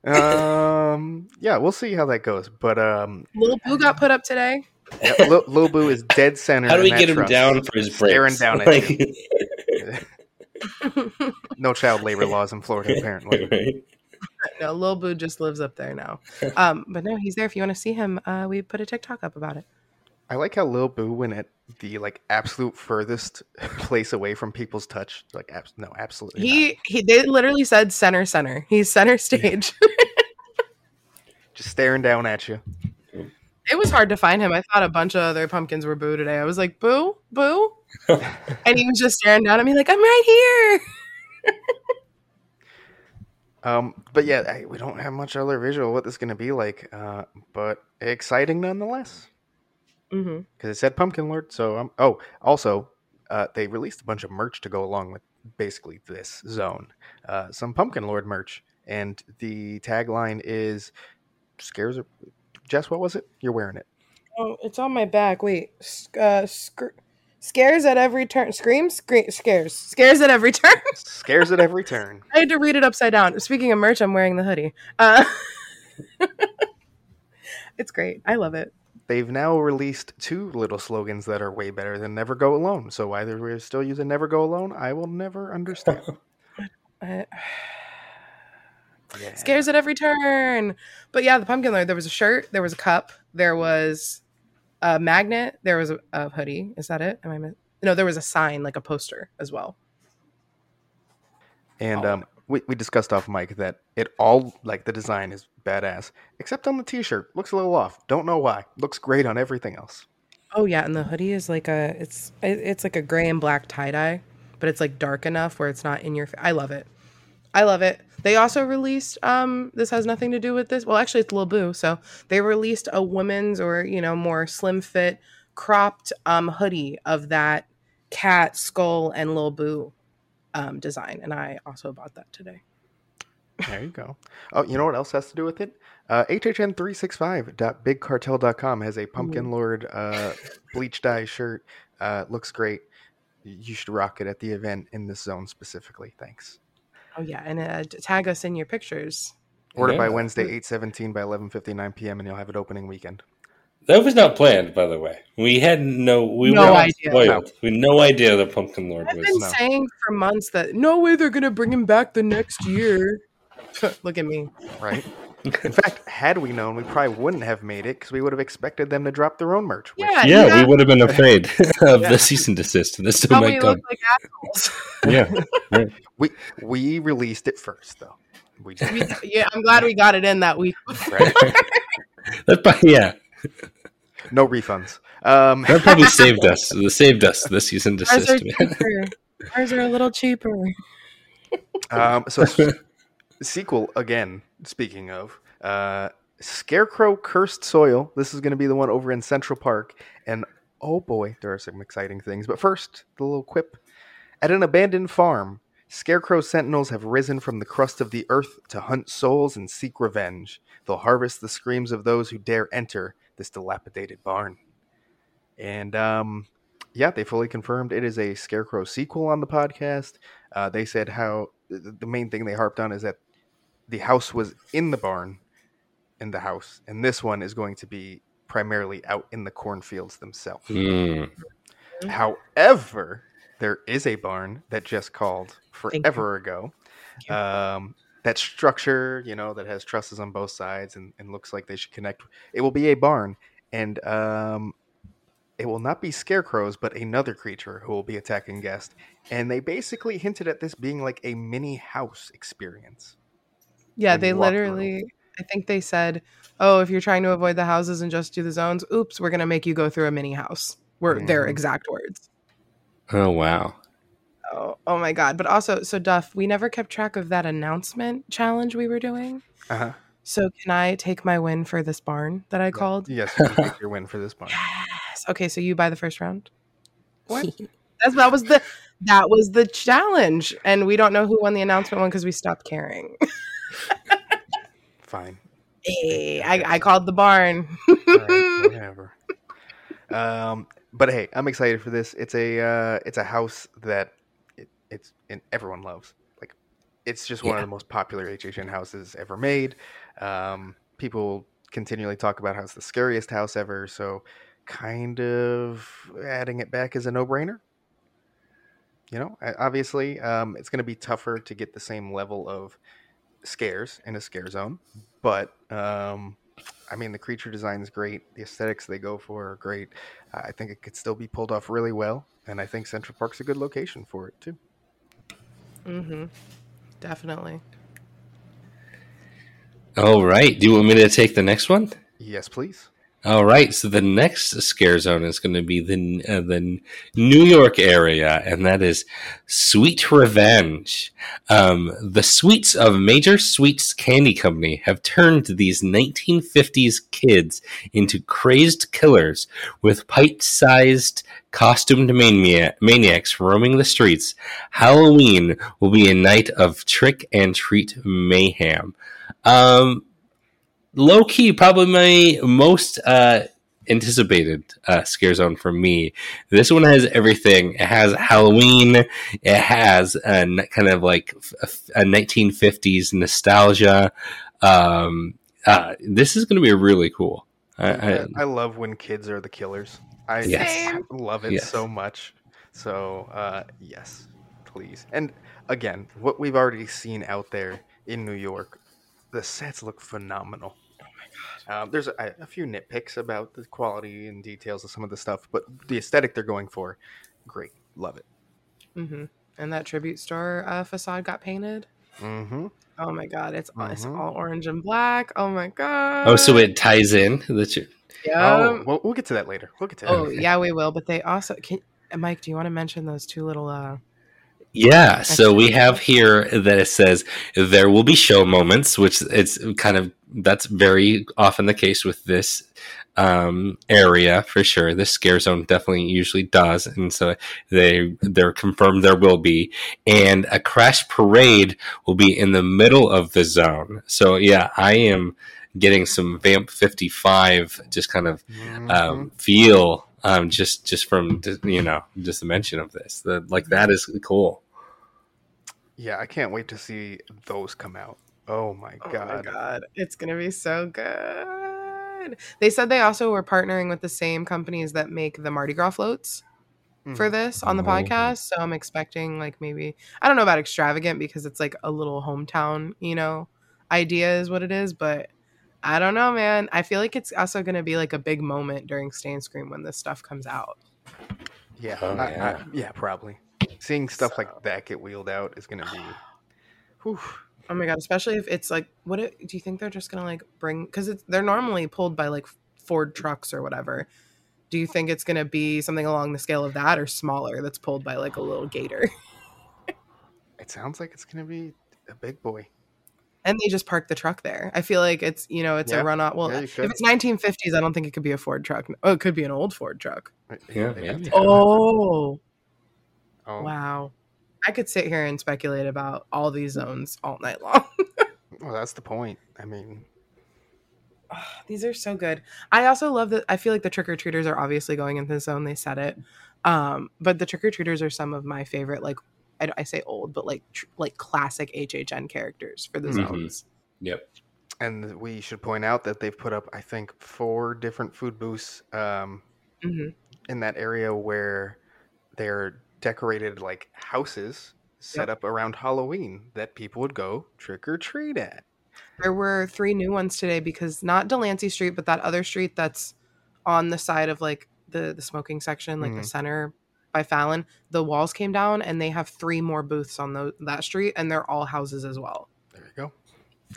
um, yeah, we'll see how that goes. But um, little Boo got put up today. Yeah, Lil, Lil Boo is dead center. How do we get him down for his breaks? Staring down at Like- [laughs] no child labor laws in Florida, apparently. Right? [laughs] no, Lil Boo just lives up there now. Um, but no, he's there. If you want to see him, uh, we put a TikTok up about it. I like how Lil Boo went at the like absolute furthest [laughs] place away from people's touch. Like, abs- no, absolutely. not. He he. They literally said center, center. He's center stage. just staring down at you. It was hard to find him. I thought a bunch of other pumpkins were Boo today. I was like, Boo, Boo, [laughs] and he was just staring down at me like, I'm right here. [laughs] Um, but yeah, I, we don't have much other visual of what this is going to be like, uh, but exciting nonetheless Mm-hmm. because it said Pumpkin Lord. So, um, oh, also, uh, they released a bunch of merch to go along with basically this zone. Uh, some Pumpkin Lord merch, and the tagline is "Scares." Jess, what was it? You're wearing it. Oh, it's on my back. Wait, sc- uh, sc- scares at every turn. Screams, Scre- scares, scares at every [laughs] turn. Scares at every turn. [laughs] I had to read it upside down. Speaking of merch, I'm wearing the hoodie. Uh, [laughs] it's great. I love it. they've now released two little slogans that are way better than "Never Go Alone." So why they're still using "Never Go Alone," I will never understand. I- Yeah. scares at every turn. But yeah, the pumpkin lord. There was a shirt. There was a cup. There was a magnet. There was a, a hoodie. Is that it? Am I? Mis- no, there was a sign, like a poster as well. And Oh. um, we, we discussed off mic that it all like the design is badass, except on the t-shirt. Looks a little off. Don't know why. Looks great on everything else. Oh yeah, and the hoodie is like a it's it's like a gray and black tie dye, but it's like dark enough where it's not in your. Fa- I love it. I love it. They also released um this has nothing to do with this. Well, actually it's Lil Boo. So they released a woman's or you know more slim fit cropped um hoodie of that cat skull and Lil Boo um design, and I also bought that today. There you go. Oh, you know what else has to do with it? Uh, HHN365.bigcartel.com has a Pumpkin Lord uh, bleach dye shirt. Uh, looks great. You should rock it at the event in this zone specifically. Thanks. Oh yeah, and uh, tag us in your pictures. Order by Wednesday, 817 by 11.59 p.m. and you'll have it opening weekend. That was not planned, by the way. We had no, we No were idea. spoiled. We had no idea the Pumpkin Lord I've was. been No. saying for months that no way they're gonna bring him back the next year. [laughs] Look at me. Right? In fact, had we known, we probably wouldn't have made it because we would have expected them to drop their own merch. which- Yeah, yeah, yeah. we would have been afraid [laughs] of Yeah. the cease and desist. This still How might we come. like assholes. [laughs] Yeah, we we released it first, though. We did. We- yeah, I'm glad we got it in that week. Right? [laughs] that, probably- yeah, No refunds. Um, that probably saved us. It saved us the cease and Ours are desist. man. cheaper. Ours are a little cheaper. Um, so s- sequel again. Speaking of uh, Scarecrow Cursed Soil, this is going to be the one over in Central Park, and oh boy, there are some exciting things. But first, the little quip: at an abandoned farm, Scarecrow sentinels have risen from the crust of the earth to hunt souls and seek revenge. They'll harvest the screams of those who dare enter this dilapidated barn. And um, yeah, they fully confirmed it is a Scarecrow sequel on the podcast. Uh, they said how the the main thing they harped on is that the house was in the barn, in the house, and this one is going to be primarily out in the cornfields themselves. Mm. However, there is a barn that just called Thank you. forever ago. Um, that structure, you know, that has trusses on both sides and, and looks like they should connect. It will be a barn, and um, it will not be scarecrows, but another creature who will be attacking guests. And they basically hinted at this being like a mini house experience. Yeah, they literally. I think they said, "Oh, if you're trying to avoid the houses and just do the zones, oops, we're gonna make you go through a mini house." Were their Mhm. exact words. Oh wow. Oh, oh my god! But also, so Duff, we never kept track of that announcement challenge we were doing. Uh-huh. So can I take my win for this barn that I called? Yes, you can take [laughs] your win for this barn. Yes. Okay, so you buy the first round. What? [laughs] That's, that was the that was the challenge, and we don't know who won the announcement one because we stopped caring. [laughs] Fine. hey, I, I called the barn. Right, [laughs] whatever. Um, but hey, I'm excited for this. It's a uh, it's a house that it, it's and everyone loves. Like, it's just one of the most popular HHN houses ever made. Um, people continually talk about how it's the scariest house ever. So, kind of adding it back is a no brainer. You know, obviously, um, it's going to be tougher to get the same level of scares in a scare zone, but um, I mean, the creature design is great. The aesthetics they go for are great. I think it could still be pulled off really well, and I think Central Park's a good location for it too. mm-hmm. Definitely. All right. Do you want me to take the next one? Yes, please. All right, so the next scare zone is going to be the uh, the New York area, and that is Sweet Revenge. Um, the sweets of Major Sweets Candy Company have turned these 1950s kids into crazed killers with pint-sized costumed mania- maniacs roaming the streets. Halloween will be a night of trick and treat mayhem. Um, low key, probably my most uh, anticipated uh, scare zone for me. This one has everything. It has Halloween. It has a kind of like a 1950s nostalgia. Um, uh, this is going to be really cool. I, I, I love when kids are the killers. I Yes. Love it Yes. so much. So uh, yes, please. And again, what we've already seen out there in New York, the sets look phenomenal. My god! Um, there's a, a few nitpicks about the quality and details of some of the stuff, but the aesthetic they're going for, great, love it. hmm And that tribute store uh, facade got painted. Mm-hmm. Oh my god, it's it's Mhm. all orange and black. Oh my god. oh, so it ties in the you. yeah. oh, well, we'll get to that later. We'll get to that. oh yeah, we will. But they also can. Mike, do you want to mention those two little? uh Yeah, so we have here that it says there will be show moments, which it's kind of that's very often the case with this um, area for sure. This scare zone definitely usually does, and so they they're confirmed there will be, and a crash parade will be in the middle of the zone. So yeah, I am getting some Vamp fifty five, just kind of Mhm. um, feel um, just just from you know just the mention of this that like that is cool. yeah, I can't wait to see those come out. Oh my Oh god! Oh my god, it's gonna be so good. They said they also were partnering with the same companies that make the Mardi Gras floats for Mhm. this on the Oh. podcast. So I'm expecting like maybe I don't know about extravagant because it's like a little hometown, you know, idea is what it is, but I don't know, man. I feel like it's also gonna be like a big moment during Stay and Scream when this stuff comes out. Yeah, Oh, I- I- yeah. yeah, probably. Seeing stuff So- like that get wheeled out is going to be. [sighs] Whew. Oh my god, especially if it's like, what it, do you think they're just gonna like bring? Because they're normally pulled by like Ford trucks or whatever. Do you think it's gonna be something along the scale of that or smaller that's pulled by like a little gator? [laughs] It sounds like it's going to be a big boy. And they just park the truck there. I feel like it's you know it's Yeah. a run off. Well, Yeah, if it's 1950s, I don't think it could be a Ford truck. Oh, it could be an old Ford truck. Yeah, They- maybe. Oh, oh, wow! I could sit here and speculate about all these zones all night long. [laughs] well, that's the point. I mean, These are so good. I also love that. I feel like the trick or treaters are obviously going into the zone. They said it, um, but the trick or treaters are some of my favorite. Like I, I say old, but like tr- like classic HHN characters for the Mhm. zones. Yep. and we should point out that they've put up, I think, four different food booths um, hmm in that area where they're decorated like houses set up around Halloween that people would go trick or treat at. There were three new ones today because not Delancey Street, but that other street that's on the side of like the the smoking section, like the Mhm. center by Fallon. The walls came down, and they have three more booths on tho- that street, and they're all houses as well.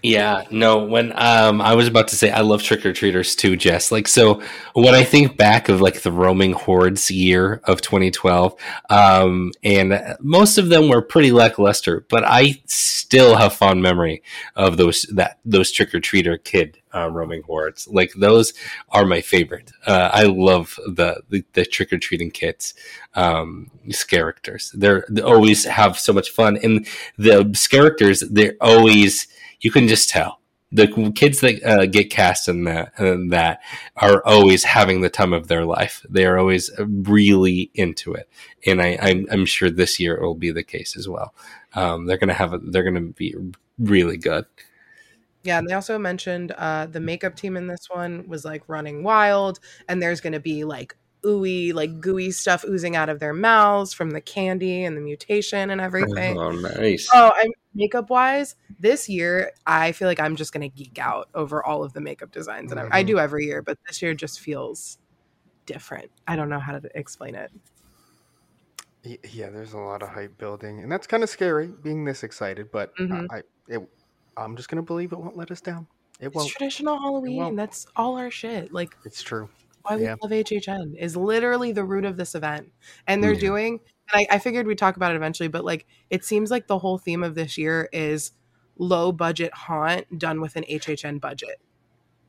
Yeah, no, when um I was about to say I love trick or treaters too, Jess. Like so when I think back of like the roaming hordes year of 2012, um and most of them were pretty lackluster, but I still have fond memory of those that those trick or treater kid uh, roaming hordes. Like those are my favorite. Uh, I love the the, the trick or treating kids um characters. They're they always have so much fun and the characters they're always you can just tell the kids that uh, get cast in that in that are always having the time of their life. They are always really into it, and I, I'm, I'm sure this year it will be the case as well. Um, they're gonna have a, they're gonna be really good. Yeah, and they also mentioned uh, the makeup team in this one was like running wild, and there's to be like ooey, like gooey stuff oozing out of their mouths from the candy and the mutation and everything. Oh, nice. Oh, I'm makeup wise, this year I feel like I'm just gonna geek out over all of the makeup designs, and I, I do every year, but this year just feels different. I don't know how to explain it. Yeah, there's a lot of hype building, and that's kind of scary being this excited. But Mhm. I, it, I'm just gonna believe it won't let us down. It It's won't. traditional Halloween. won't. That's all our shit. Like It's true. Why we Yeah. love HHN is literally the root of this event, and they're Yeah. doing. And I, I figured we'd talk about it eventually, but like it seems like the whole theme of this year is low budget haunt done with an HHN budget.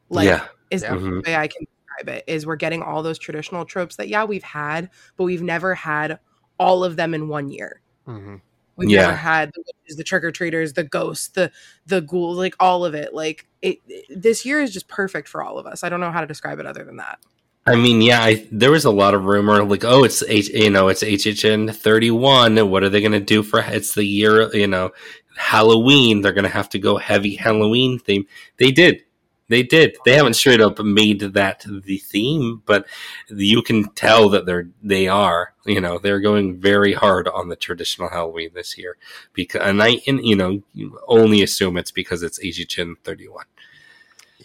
Like yeah. is Yeah. the Mhm. way I can describe it is we're getting all those traditional tropes that yeah we've had, but we've never had all of them in one year. hmm We've Yeah. never had the witches, the trick or treaters, the ghosts, the the ghouls, like all of it. Like it, it- this year is just perfect for all of us. I don't know how to describe it other than that. I mean, yeah, I, there was a lot of rumor like, oh, it's H, you know, it's HHN 31. What are they going to do for it's the year, you know, Halloween? They're going to have to go heavy Halloween theme. They did. They did. They haven't straight up made that the theme, but you can tell that they're they are. You know, they're going very hard on the traditional Halloween this year. Because and I, and, you know, only assume it's because it's thirty one.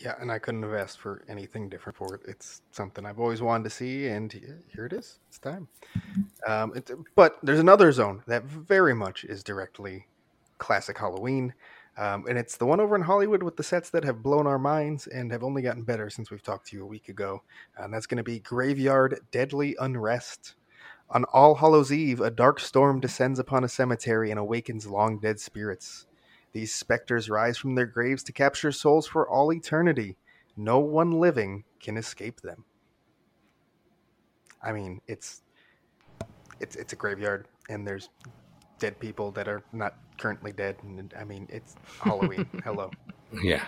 Yeah, and I couldn't have asked for anything different for it. It's something I've always wanted to see, and here it is. It's time. Um, it, but there's another zone that very much is directly classic Halloween. Um, and it's the one over in Hollywood with the sets that have blown our minds and have only gotten better since we've talked to you a week ago. And that's going to be Graveyard Deadly Unrest. On All Hallows Eve, a dark storm descends upon a cemetery and awakens long dead spirits. These specters rise from their graves to capture souls for all eternity. No one living can escape them. I mean, it's it's it's a graveyard, and there's dead people that are not currently dead. And I mean, it's Halloween. [laughs] Hello. Yeah.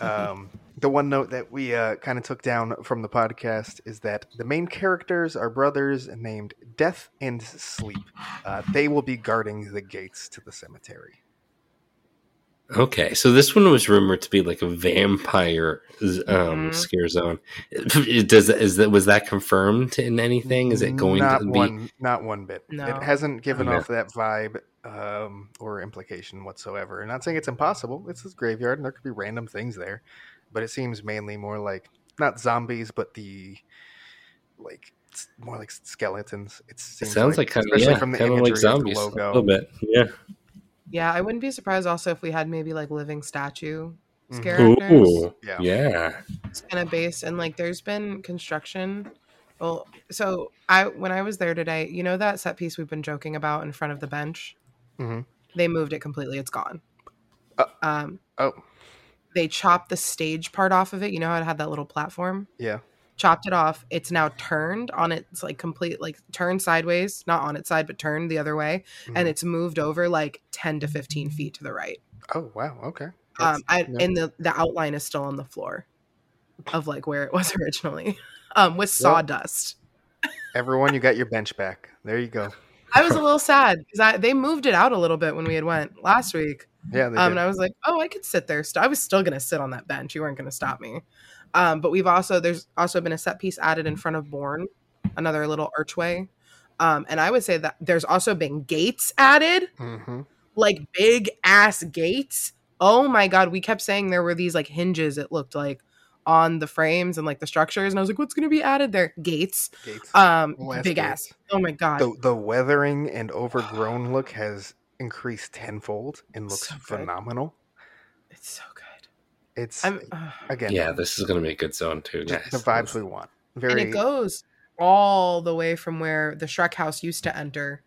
Um, the one note that we uh, kind of took down from the podcast is that the main characters are brothers named Death and Sleep. Uh, they will be guarding the gates to the cemetery. Okay, so this one was rumored to be like a vampire um, Mhm. scare zone. Does is that was that confirmed in anything? Is it going not to be? one, not one bit. No. It hasn't given Okay. off that vibe um, or implication whatsoever. I'm not saying it's impossible. It's this graveyard, and there could be random things there, but it seems mainly more like not zombies, but the like s- more like skeletons. It It sounds like, kind of especially yeah, from the kind of imagery like of the zombies a little bit. Yeah. Yeah, I wouldn't be surprised also if we had maybe like living statue Mhm. characters. Ooh, Yeah. yeah. It's kind of based and like there's been construction. Well, so I when I was there today, you know that set piece we've been joking about in front of the bench. Mhm. They moved it completely. It's gone. Uh, um, Oh, they chopped the stage part off of it. You know how it had that little platform? yeah. Chopped it off. It's now turned on its like complete like turned sideways, not on its side, but turned the other way, and Mhm. it's moved over like ten to fifteen feet to the right. Oh, wow. Okay. Um, I, yeah. and the the outline is still on the floor of like where it was [laughs] originally, um, with sawdust. Everyone, you got your bench back. There you go. I was a little sad because they moved it out a little bit when we had went last week, Yeah, they um, and I was like, oh, I could sit there. I was still gonna sit on that bench. You weren't gonna stop me. Um, but we've also there's also been a set piece added in front of Bourne, another little archway, um, and I would say that there's also been gates added, hmm like big ass gates. Oh my god, we kept saying there were these like hinges. It looked like on the frames and like the structures, and I was like, what's gonna be added there? Gates. Gates. Um, Well, big gates. ass. Oh my god. the the weathering and overgrown look [gasps] has increased tenfold and looks So phenomenal. it's so. It's I'm. uh, again Yeah, this is going to be a good zone too, just guys. the vibes we want. Very and it goes all the way from where the Shrek house used to enter,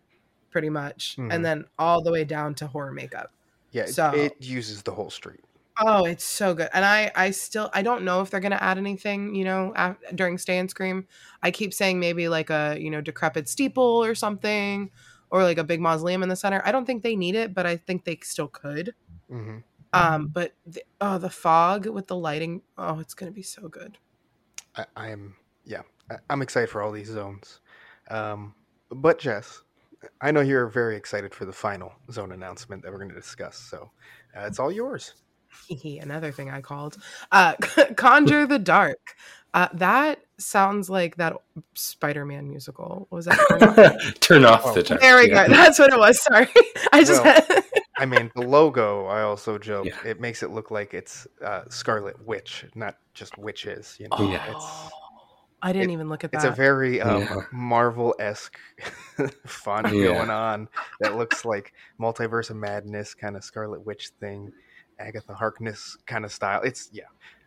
pretty much, Mhm. and then all the way down to horror makeup. yeah. so- it uses the whole street. Oh, it's so good. And I, I still, I don't know if they're gonna add anything, you know, af- during Stay and Scream. I keep saying maybe like a, you know, decrepit steeple or something, or like a big mausoleum in the center. I don't think they need it, but I think they still could. hmm Um, but the, oh, the fog with the lighting, oh, it's gonna be so good. I, I am yeah. I, I'm excited for all these zones. Um, but Jess, I know you're very excited for the final zone announcement that we're going to discuss. So uh, it's all yours. [laughs] Another thing I called, uh, [laughs] Conjure the Dark. Uh, that sounds like that Spider-Man musical. What was that? [laughs] Turn off Oh. the dark. there we yeah. go. That's what it was. Sorry, I just Well, had. I mean, the logo. I also joke Yeah. it makes it look like it's uh, Scarlet Witch, not just witches. You know, Oh, Yeah. it's I didn't it- even look at that. it's a very um, Yeah. Marvel esque [laughs] font Yeah. going on that looks like multiverse of madness kind of Scarlet Witch thing, Agatha Harkness kind of style. It's yeah.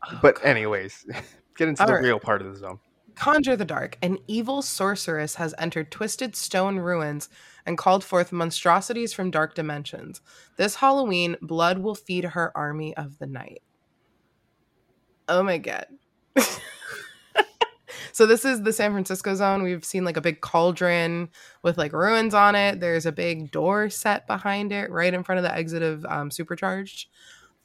Oh, But God. anyways, [laughs] get into the All right. real part of the zone. Conjure the Dark. An evil sorceress has entered twisted stone ruins and called forth monstrosities from dark dimensions. This Halloween, blood will feed her army of the night. Oh my god. [laughs] so this is the San Francisco zone. We've seen like a big cauldron with like ruins on it. There's a big door set behind it right in front of the exit of um, Supercharged.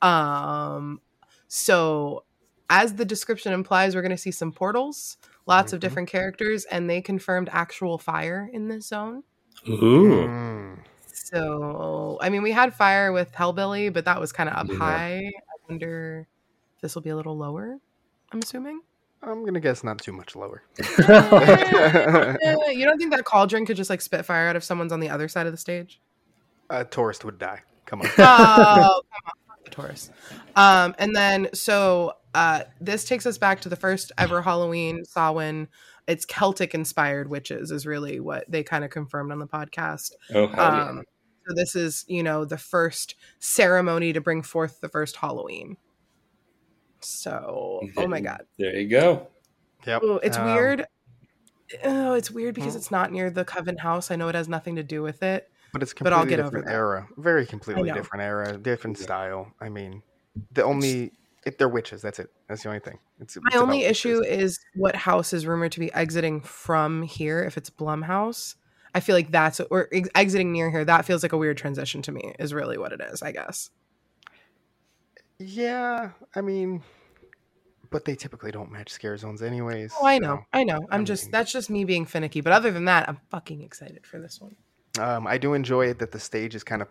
Um so as the description implies, we're going to see some portals, lots of Mhm. different characters, and they confirmed actual fire in this zone. Ooh. Mm. So, I mean, we had fire with Hellbilly, but that was kind of up Yeah. high. I wonder this will be a little lower. I'm assuming. I'm gonna guess not too much lower. [laughs] [laughs] You don't think that cauldron could just like spit fire out if someone's on the other side of the stage? A tourist would die. Come on. oh, come on, fuck the Taurus. Um, and then so uh, this takes us back to the first ever Halloween Samhain. It's Celtic inspired witches is really what they kind of confirmed on the podcast. Oh, hell yeah. Um, so this is you know the first ceremony to bring forth the first Halloween. So oh my god, There you go. Yep. oh, it's Um, weird. Oh, it's weird because it's not near the Coven House. I know it has nothing to do with it. But it's But I'll completely get over different that. era. Very completely different era, different Yeah. style. I mean, the only if they're witches, that's it. That's the only thing. It's, My it's only issue is what house is rumored to be exiting from here. If it's Blumhouse, I feel like that's or ex- exiting near here. That feels like a weird transition to me. Is really what it is. I guess. Yeah, I mean, but they typically don't match scare zones, anyways. Oh, I know. so, I know. I'm I just that's just me being finicky. But other than that, I'm fucking excited for this one. Um, I do enjoy it that the stage is kind of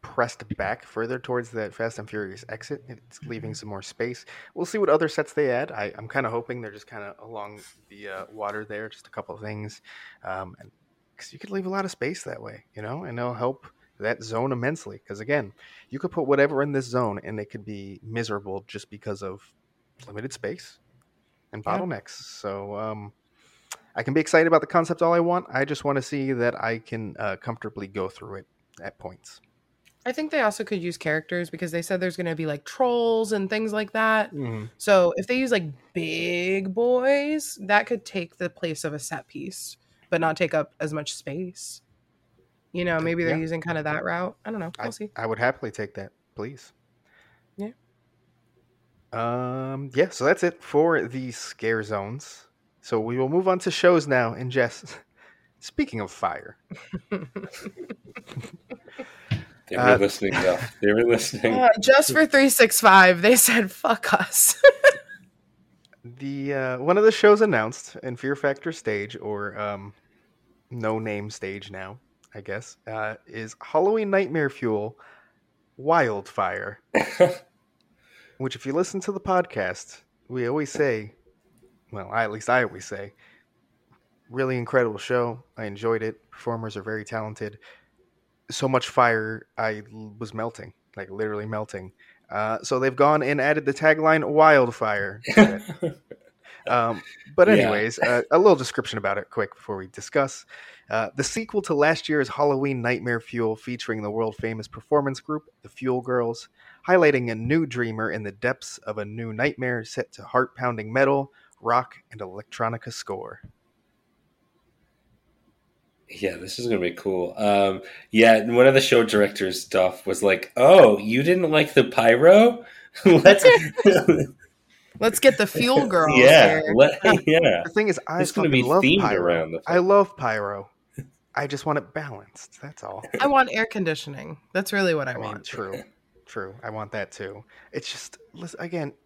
pressed back further towards that Fast and Furious exit. It's Mm-hmm. leaving some more space. We'll see what other sets they add. I, I'm kind of hoping they're just kind of along the uh, water there, just a couple of things, um, and because you could leave a lot of space that way, you know, and it'll help that zone immensely. Because again, you could put whatever in this zone, and it could be miserable just because of limited space and Yeah. bottlenecks. So. Um, I can be excited about the concept all I want. I just want to see that I can uh, comfortably go through it at points. I think they also could use characters because they said there's going to be like trolls and things like that. Mm-hmm. So if they use like big boys, that could take the place of a set piece, but not take up as much space. You know, maybe they're Yeah. using kind of that route. I don't know. We'll I, see. I would happily take that, please. Yeah. Um. Yeah. So that's it for the scare zones. So we will move on to shows now. And Jess, [laughs] speaking of fire, [laughs] They were Uh, listening, though. They were listening. Uh, just for 365, they said, fuck us. [laughs] the uh, one of the shows announced in Fear Factor stage or um, no name stage now, I guess, uh, is Halloween Nightmare Fuel Wildfire. which if you listen to the podcast, we always say, well, I, at least I always say, really incredible show. I enjoyed it. Performers are very talented. So much fire, I was melting, like literally melting. Uh, so they've gone and added the tagline "Wildfire." [laughs] Um, but Yeah. anyways, uh, a little description about it, quick before we discuss. Uh, the sequel to last year's Halloween Nightmare Fuel, featuring the world famous performance group, the Fuel Girls, highlighting a new dreamer in the depths of a new nightmare set to heart pounding metal, rock, and electronica score. Yeah, this is gonna be cool. Um, yeah, one of the show directors stuff was like, "Oh, you didn't like the pyro? [laughs] Let's [laughs] Let's get the fuel [laughs] girl." yeah, let, yeah." The thing is, I It's gonna fucking be love themed pyro. around the I love pyro. I just want it balanced. That's all. I want air conditioning. That's really what I, I mean, want. true, true. I want that too. It's just listen, again y- it-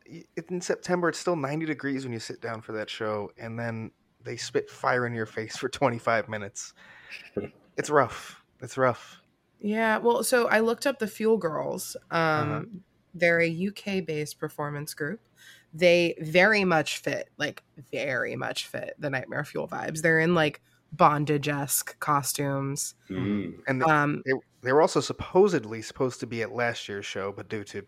in September. It's still ninety degrees when you sit down for that show, and then they spit fire in your face for [laughs] twenty five minutes. [laughs] It's rough. It's rough. Yeah, well, so I looked up the Fuel Girls. Um, Uh-huh. They're a UK based performance group. They very much fit, like, very much fit the Nightmare Fuel vibes. They're in like bondage esque costumes. Mm. And they, Um, they, they were also supposedly supposed to be at last year's show, but due to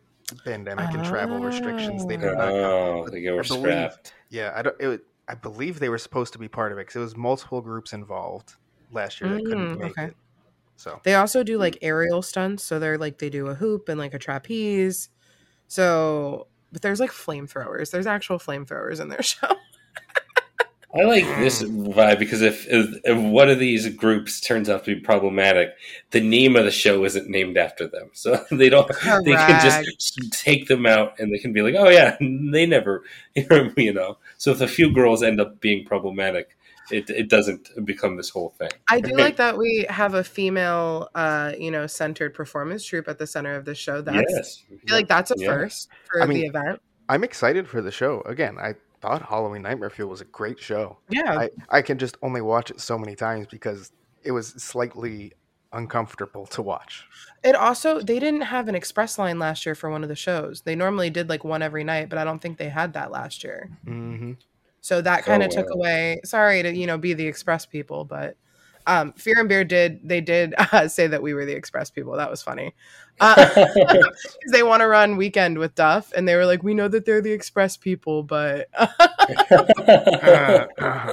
pandemic and travel restrictions, they did not. Oh, But they go I believe- strapped. Yeah, I don't. It, I believe they were supposed to be part of it because it was multiple groups involved last year that couldn't Mm, make okay. it. So They also do like aerial stunts. So they're like, they do a hoop and like a trapeze. So, but there's like flamethrowers. There's actual flamethrowers in their [laughs] show. I like this vibe because if, if if one of these groups turns out to be problematic, the name of the show isn't named after them, so [laughs] they don't. Correct. They can just take them out, and they can be like, "Oh yeah, [laughs] they never," [laughs] you know. So if a Fuel Girls end up being problematic, it it doesn't become this whole thing. I do like that we have a female, uh, you know, centered performance troupe at the center of the show. That's yes, I feel like that's a Yeah. first for I mean- the event. I'm excited for the show. Again, I thought Halloween Nightmare Fuel was a great show. Yeah, I, I can just only watch it so many times because it was slightly uncomfortable to watch. It also they didn't have an express line last year for one of the shows. They normally did like one every night, but I don't think they had that last year. Mm-hmm. So that kind of Oh, took wow. away. Sorry to you know be the express people, but um, Fear and Beer did they did [laughs] uh, say that we were the express people. That was funny. Uh, 'cause [laughs] [laughs] they want to run weekend with Duff, and they were like, "We know that they're the express people, but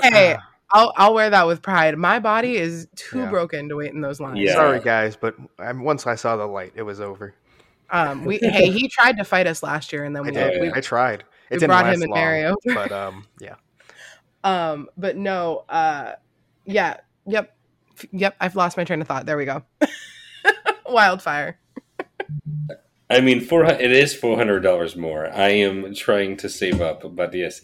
hey, I'll I'll wear that with pride. My body is too Yeah. broken to wait in those lines. Yeah. Sorry, guys, but um, once I saw the light, it was over. Um, we hey, he tried to fight us last year, and then I we, did. we I tried. It we didn't brought last him and long, Mary over. but um, yeah. Um, but no, uh, yeah, yep, f- yep. I've lost my train of thought. There we go. [laughs] Wildfire. I mean, four. It is four hundred dollars more. I am trying to save up, but yes,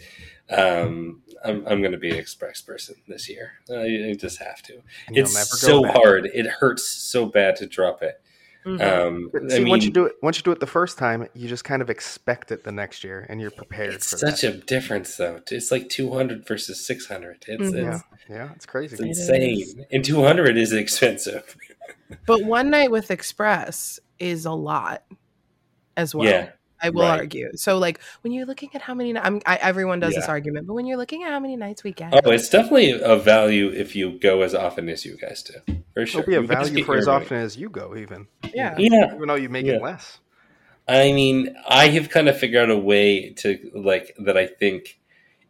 um, I'm I'm going to be an express person this year. I, I just have to. You'll It's never go so back. hard. It hurts so bad to drop it. Mhm. Um, But I See, mean, once you do it, once you do it the first time, you just kind of expect it the next year, and you're prepared it's for such that. a difference, though. It's like two hundred versus six hundred. It's, Mhm. yeah, it's yeah, it's crazy. it's insane, is. and two hundred is expensive. but one night with Express is a lot as well. Yeah, I will right. argue. So, like when you're looking at how many, I'm, I, everyone does this argument, but when you're looking at how many nights we get, Oh, it's definitely a value if you go as often as you guys do. For sure. It'll be a value for your as money. often as you go, even. yeah, Yeah, Even though you make Yeah. it less. I mean, I have kind of figured out a way to like that. I think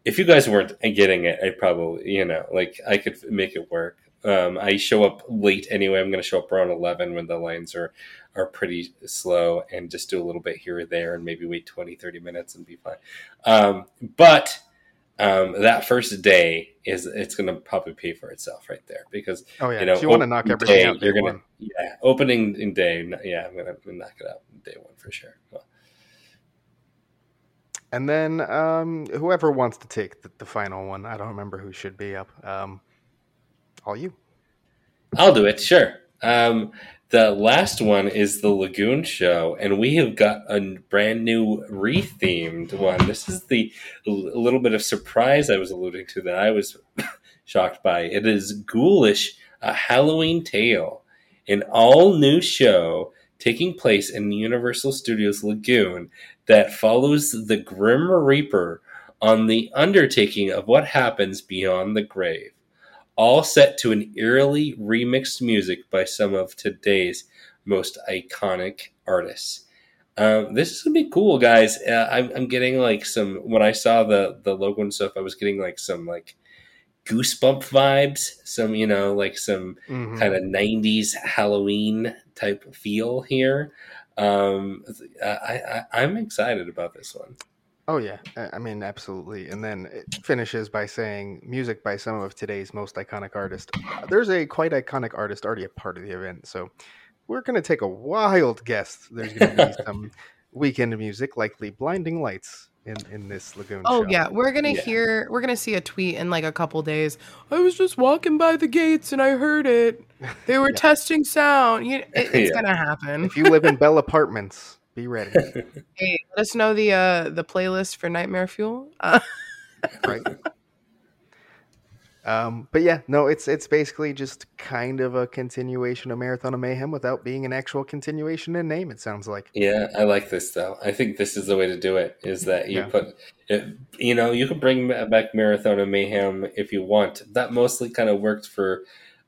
if you guys weren't getting it, I probably you know like I could make it work. Um, I show up late anyway. I'm going to show up around eleven when the lines are are pretty slow, and just do a little bit here or there, and maybe wait 20, 30 minutes and be fine. Um, but um, that first day is it's going to probably pay for itself right there because Oh yeah, you know, so you want to knock everything day, out. You're gonna, yeah, opening in day, yeah, I'm gonna knock it out day one for sure. Well, And then um, whoever wants to take the, the final one, I don't remember who should be up. Um, all you. I'll do it, sure. Um, the last one is the Lagoon Show, and we have got a brand new rethemed one. This is the little bit of surprise I was alluding to that I was [laughs] shocked by. It is Ghoulish, a Halloween Tale, an all new show taking place in Universal Studios Lagoon that follows the Grim Reaper on the undertaking of what happens beyond the grave all set to an eerily remixed music by some of today's most iconic artists. Um, this is gonna be cool, guys. Uh, I'm, I'm getting like some when I saw the the logo and stuff. I was getting like some like goosebump vibes. Some you know like some Mhm. kind of 90s Halloween type feel here. Um, I, I I'm excited about this one. Oh yeah, I mean absolutely. And then it finishes by saying music by some of today's most iconic artists. Uh, There's a quite iconic artist already a part of the event, so we're gonna take a wild guess. There's gonna be [laughs] some Weeknd music, likely blinding lights in in this lagoon. Oh show. yeah, we're gonna Yeah. hear, we're gonna see a tweet in like a couple days. I was just walking by the gates and I heard it. They [laughs] were Yeah. testing sound. You, it, [laughs] it's Yeah. gonna happen. If you live in Bell Apartments, be ready. [laughs] Hey, let us know the uh the playlist for Nightmare Fuel. Uh, right? Um, but yeah, no, it's it's basically just kind of a continuation of Marathon of Mayhem without being an actual continuation in name. It sounds like. Yeah, I like this though. I think this is the way to do it. Is that you Yeah. put, it, you know, you can bring back Marathon of Mayhem if you want. That mostly kind of worked for.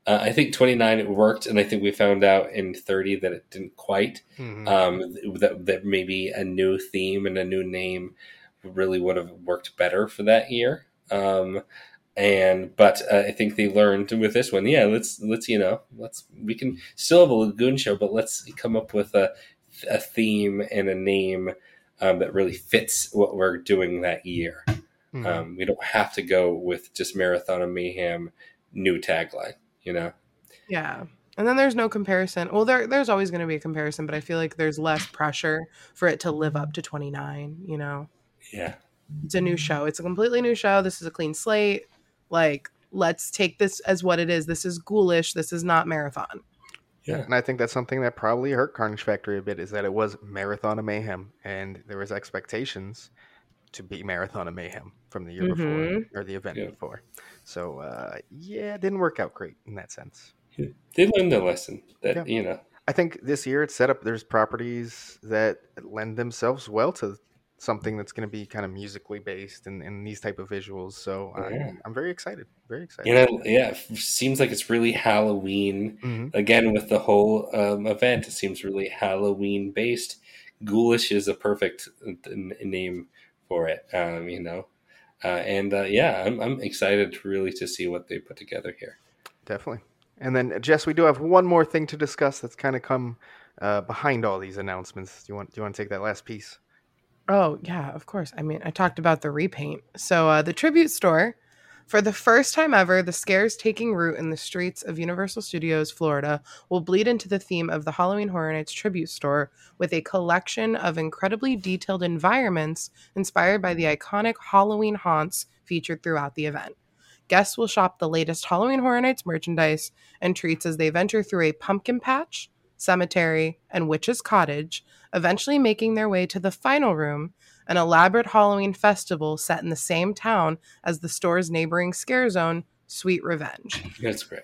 Uh, I think twenty nine it worked, and I think we found out in thirty that it didn't quite. Mhm. Um, that that maybe a new theme and a new name really would have worked better for that year. Um, and but uh, I think they learned with this one. Yeah, let's let's you know let's we can still have a lagoon show, but let's come up with a a theme and a name um, that really fits what we're doing that year. Mhm. Um, we don't have to go with just Marathon of Mayhem new tagline. You know, yeah. And then there's no comparison. Well, there there's always going to be a comparison, but I feel like there's less pressure for it to live up to 29. You know, yeah, it's a new show. It's a completely new show. This is a clean slate. Like, let's take this as what it is. This is ghoulish. This is not marathon. yeah, And I think that's something that probably hurt Carnage Factory a bit is that it was Marathon of Mayhem, and there was expectations to be Marathon of Mayhem from the year Mhm. before or the event Yeah. before. So uh, yeah, it didn't work out great in that sense. They learned their lesson. That Yeah. you know. I think this year it's set up. There's properties that lend themselves well to something that's going to be kind of musically based and, and these type of visuals. So Yeah. I'm, I'm very excited. Very excited. You know, yeah, it seems like it's really Halloween. Mhm. Again, with the whole um, event, it seems really Halloween based. Ghoulish is a perfect n- name for it. Um, you know, uh, and uh, yeah, I'm, I'm excited really to see what they put together here. Definitely. And then Jess, we do have one more thing to discuss that's kind of come uh, behind all these announcements. Do you want do you want to take that last piece? Oh, yeah, of course. I mean, I talked about the repaint. So, uh, the tribute store, for the first time ever, the scares taking root in the streets of Universal Studios, Florida, will bleed into the theme of the Halloween Horror Nights tribute store with a collection of incredibly detailed environments inspired by the iconic Halloween haunts featured throughout the event. Guests will shop the latest Halloween Horror Nights merchandise and treats as they venture through a pumpkin patch, cemetery, and witch's cottage, eventually making their way to the final room, an elaborate Halloween festival set in the same town as the store's neighboring scare zone, Sweet Revenge. [laughs] That's great.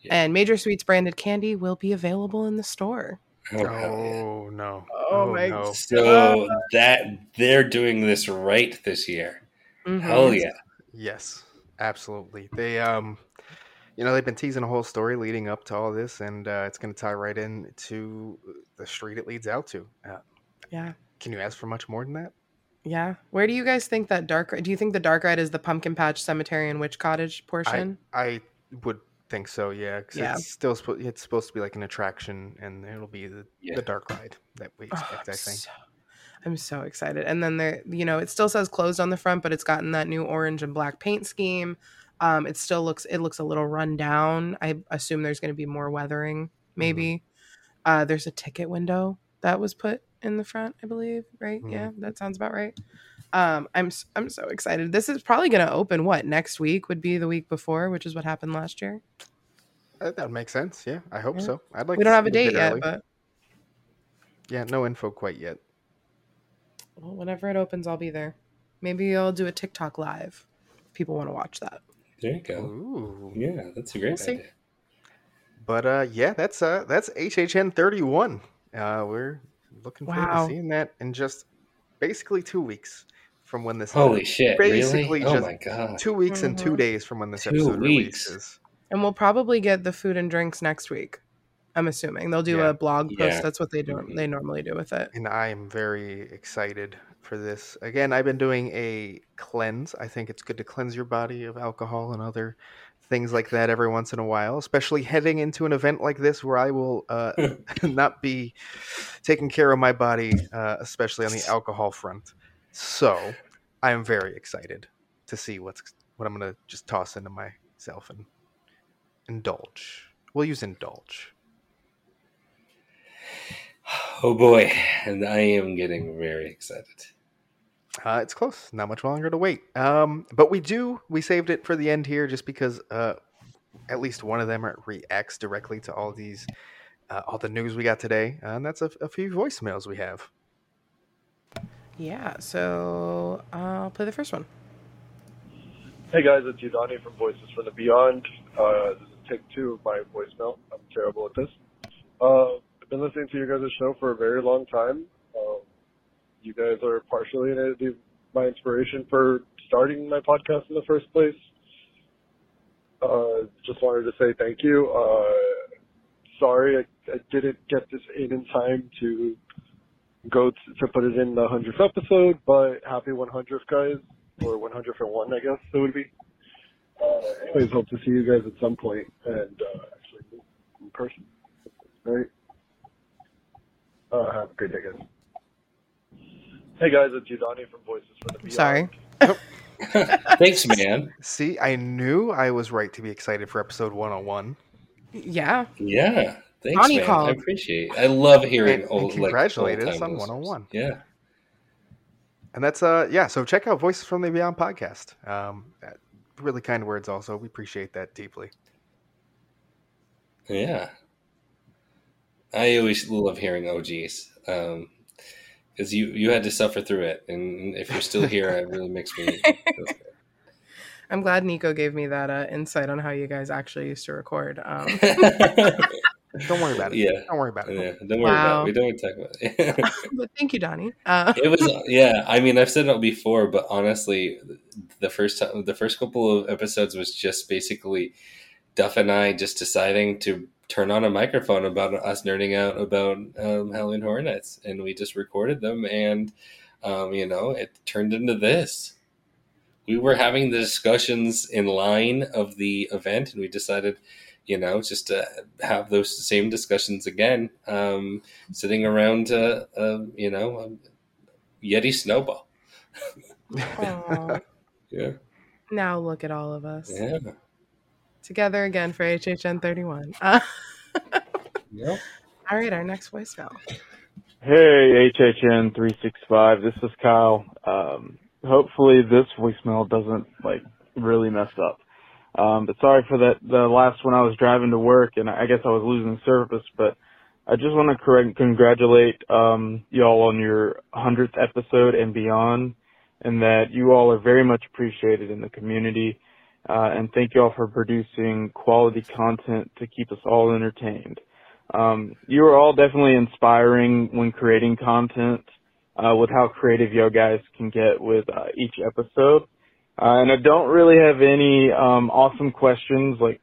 Yeah. And Major Sweets branded candy will be available in the store. Oh, hell yeah. Oh no! Oh, my no! So that they're doing this right this year. Mhm. Hell yeah! Yes, absolutely. They um, you know, they've been teasing a whole story leading up to all this, and uh, it's going to tie right in to the street it leads out to. Uh, Yeah. can you ask for much more than that? Yeah. Where do you guys think that dark ride do you think the dark ride is the pumpkin patch cemetery and witch cottage portion? I would think so. Yeah, 'cause Yeah. it's still supposed. It's supposed to be like an attraction, and it'll be the, Yeah. the dark ride that we Oh, expect. I I'm think. so- I'm so excited. And then there, you know, it still says closed on the front, but it's gotten that new orange and black paint scheme. Um, it still looks it looks a little run down. I assume there's going to be more weathering, maybe. Uh, there's a ticket window that was put in the front, I believe. Right? Mhm. Yeah, that sounds about right. Um, I'm I'm so excited. This is probably going to open what next week would be the week before, which is what happened last year. Uh, that would make sense. Yeah, I hope Yeah. so. I'd like. we don't have a date yet, early. but yeah, no info quite yet. well, whenever it opens, I'll be there. Maybe I'll do a TikTok live. If people want to watch that. There you go. Ooh. Yeah, that's a great We'll see. But uh, yeah, that's uh, that's HHN thirty one. Uh, we're looking forward Wow. to seeing that in just basically two weeks from when this. Holy shit! Basically really? Oh my god! two weeks and two Mhm. days from when this Two episode weeks. releases. And we'll probably get the food and drinks next week. I'm assuming they'll do Yeah. a blog post. Yeah. That's what they do. Mhm. They normally do with it. and I am very excited for this. Again, I've been doing a cleanse. I think it's good to cleanse your body of alcohol and other things like that every once in a while, especially heading into an event like this where I will uh, [laughs] [laughs] not be taking care of my body, uh, especially on the alcohol front. So I am very excited to see what's what I'm gonna just toss into myself and indulge. We'll use indulge. Oh boy, and I am getting very excited. Uh, it's close. Not much longer to wait. Um, but we do. We saved it for the end here, just because uh, at least one of them reacts directly to all these, uh, all the news we got today, and that's a, a few voicemails we have. Yeah. So I'll play the first one. Hey guys, it's Udani from Voices from the Beyond. Uh, this is take two of my voicemail. I'm terrible at this. Uh, I've been listening to your guys' show for a very long time. Uh, you guys are partially my inspiration for starting my podcast in the first place. Uh, just wanted to say thank you. Uh, sorry I, I didn't get this in in time to go to, to put it in the 100th episode, but happy 100th guys or 101, I guess it would be. Uh, hope to see you guys at some point and uh, actually in person. All right. Uh, have a great day, guys. Hey guys, it's Udani from Voices from the Beyond. Sorry. [laughs] Thanks, man. See, I knew I was right to be excited for episode 101. Yeah. Yeah, thanks, Bonnie man. called. I appreciate. it. I love hearing And- and old, congratulate like, us old-time on listeners. 101. Yeah, And that's uh yeah, so check out Voices from the Beyond podcast. Um, really kind words. Also, we appreciate that deeply. yeah. I always love hearing OGs because you you had to suffer through it, and if you're still here, it really makes me. [laughs] I'm glad Nico gave me that uh, insight on how you guys actually used to record. Um, [laughs] Don't worry about it. Yeah. Don't worry about it. Yeah, don't worry Wow. about it. We don't want to talk about it. [laughs] but thank you, Donnie. Uh, it was yeah. I mean, I've said it before, but honestly, the first time, the first couple of episodes was just basically Duff and I just deciding to turn on a microphone about us nerding out about um, Halloween Horror Nights, and we just recorded them, and um, you know, it turned into this. We were having the discussions in line of the event, and we decided, you know, just to have those same discussions again, um, sitting around, uh, uh, you know, um, Yeti Snowball. [laughs] Yeah, now look at all of us. Yeah, together again for HHN 31. [laughs] Uh, yeah. all right, our next voicemail. Hey, HHN three six five. This is Kyle. Um, hopefully this voicemail doesn't like really mess up. Um, but sorry for that. The last one I was driving to work, and I guess I was losing service. But I just want to correct, congratulate um, y'all on your hundredth episode and beyond, and that you all are very much appreciated in the community. Uh, and thank y'all for producing quality content to keep us all entertained. Um, you are all definitely inspiring when creating content uh, with how creative you guys can get with uh, each episode. Uh, and I don't really have any um, awesome questions like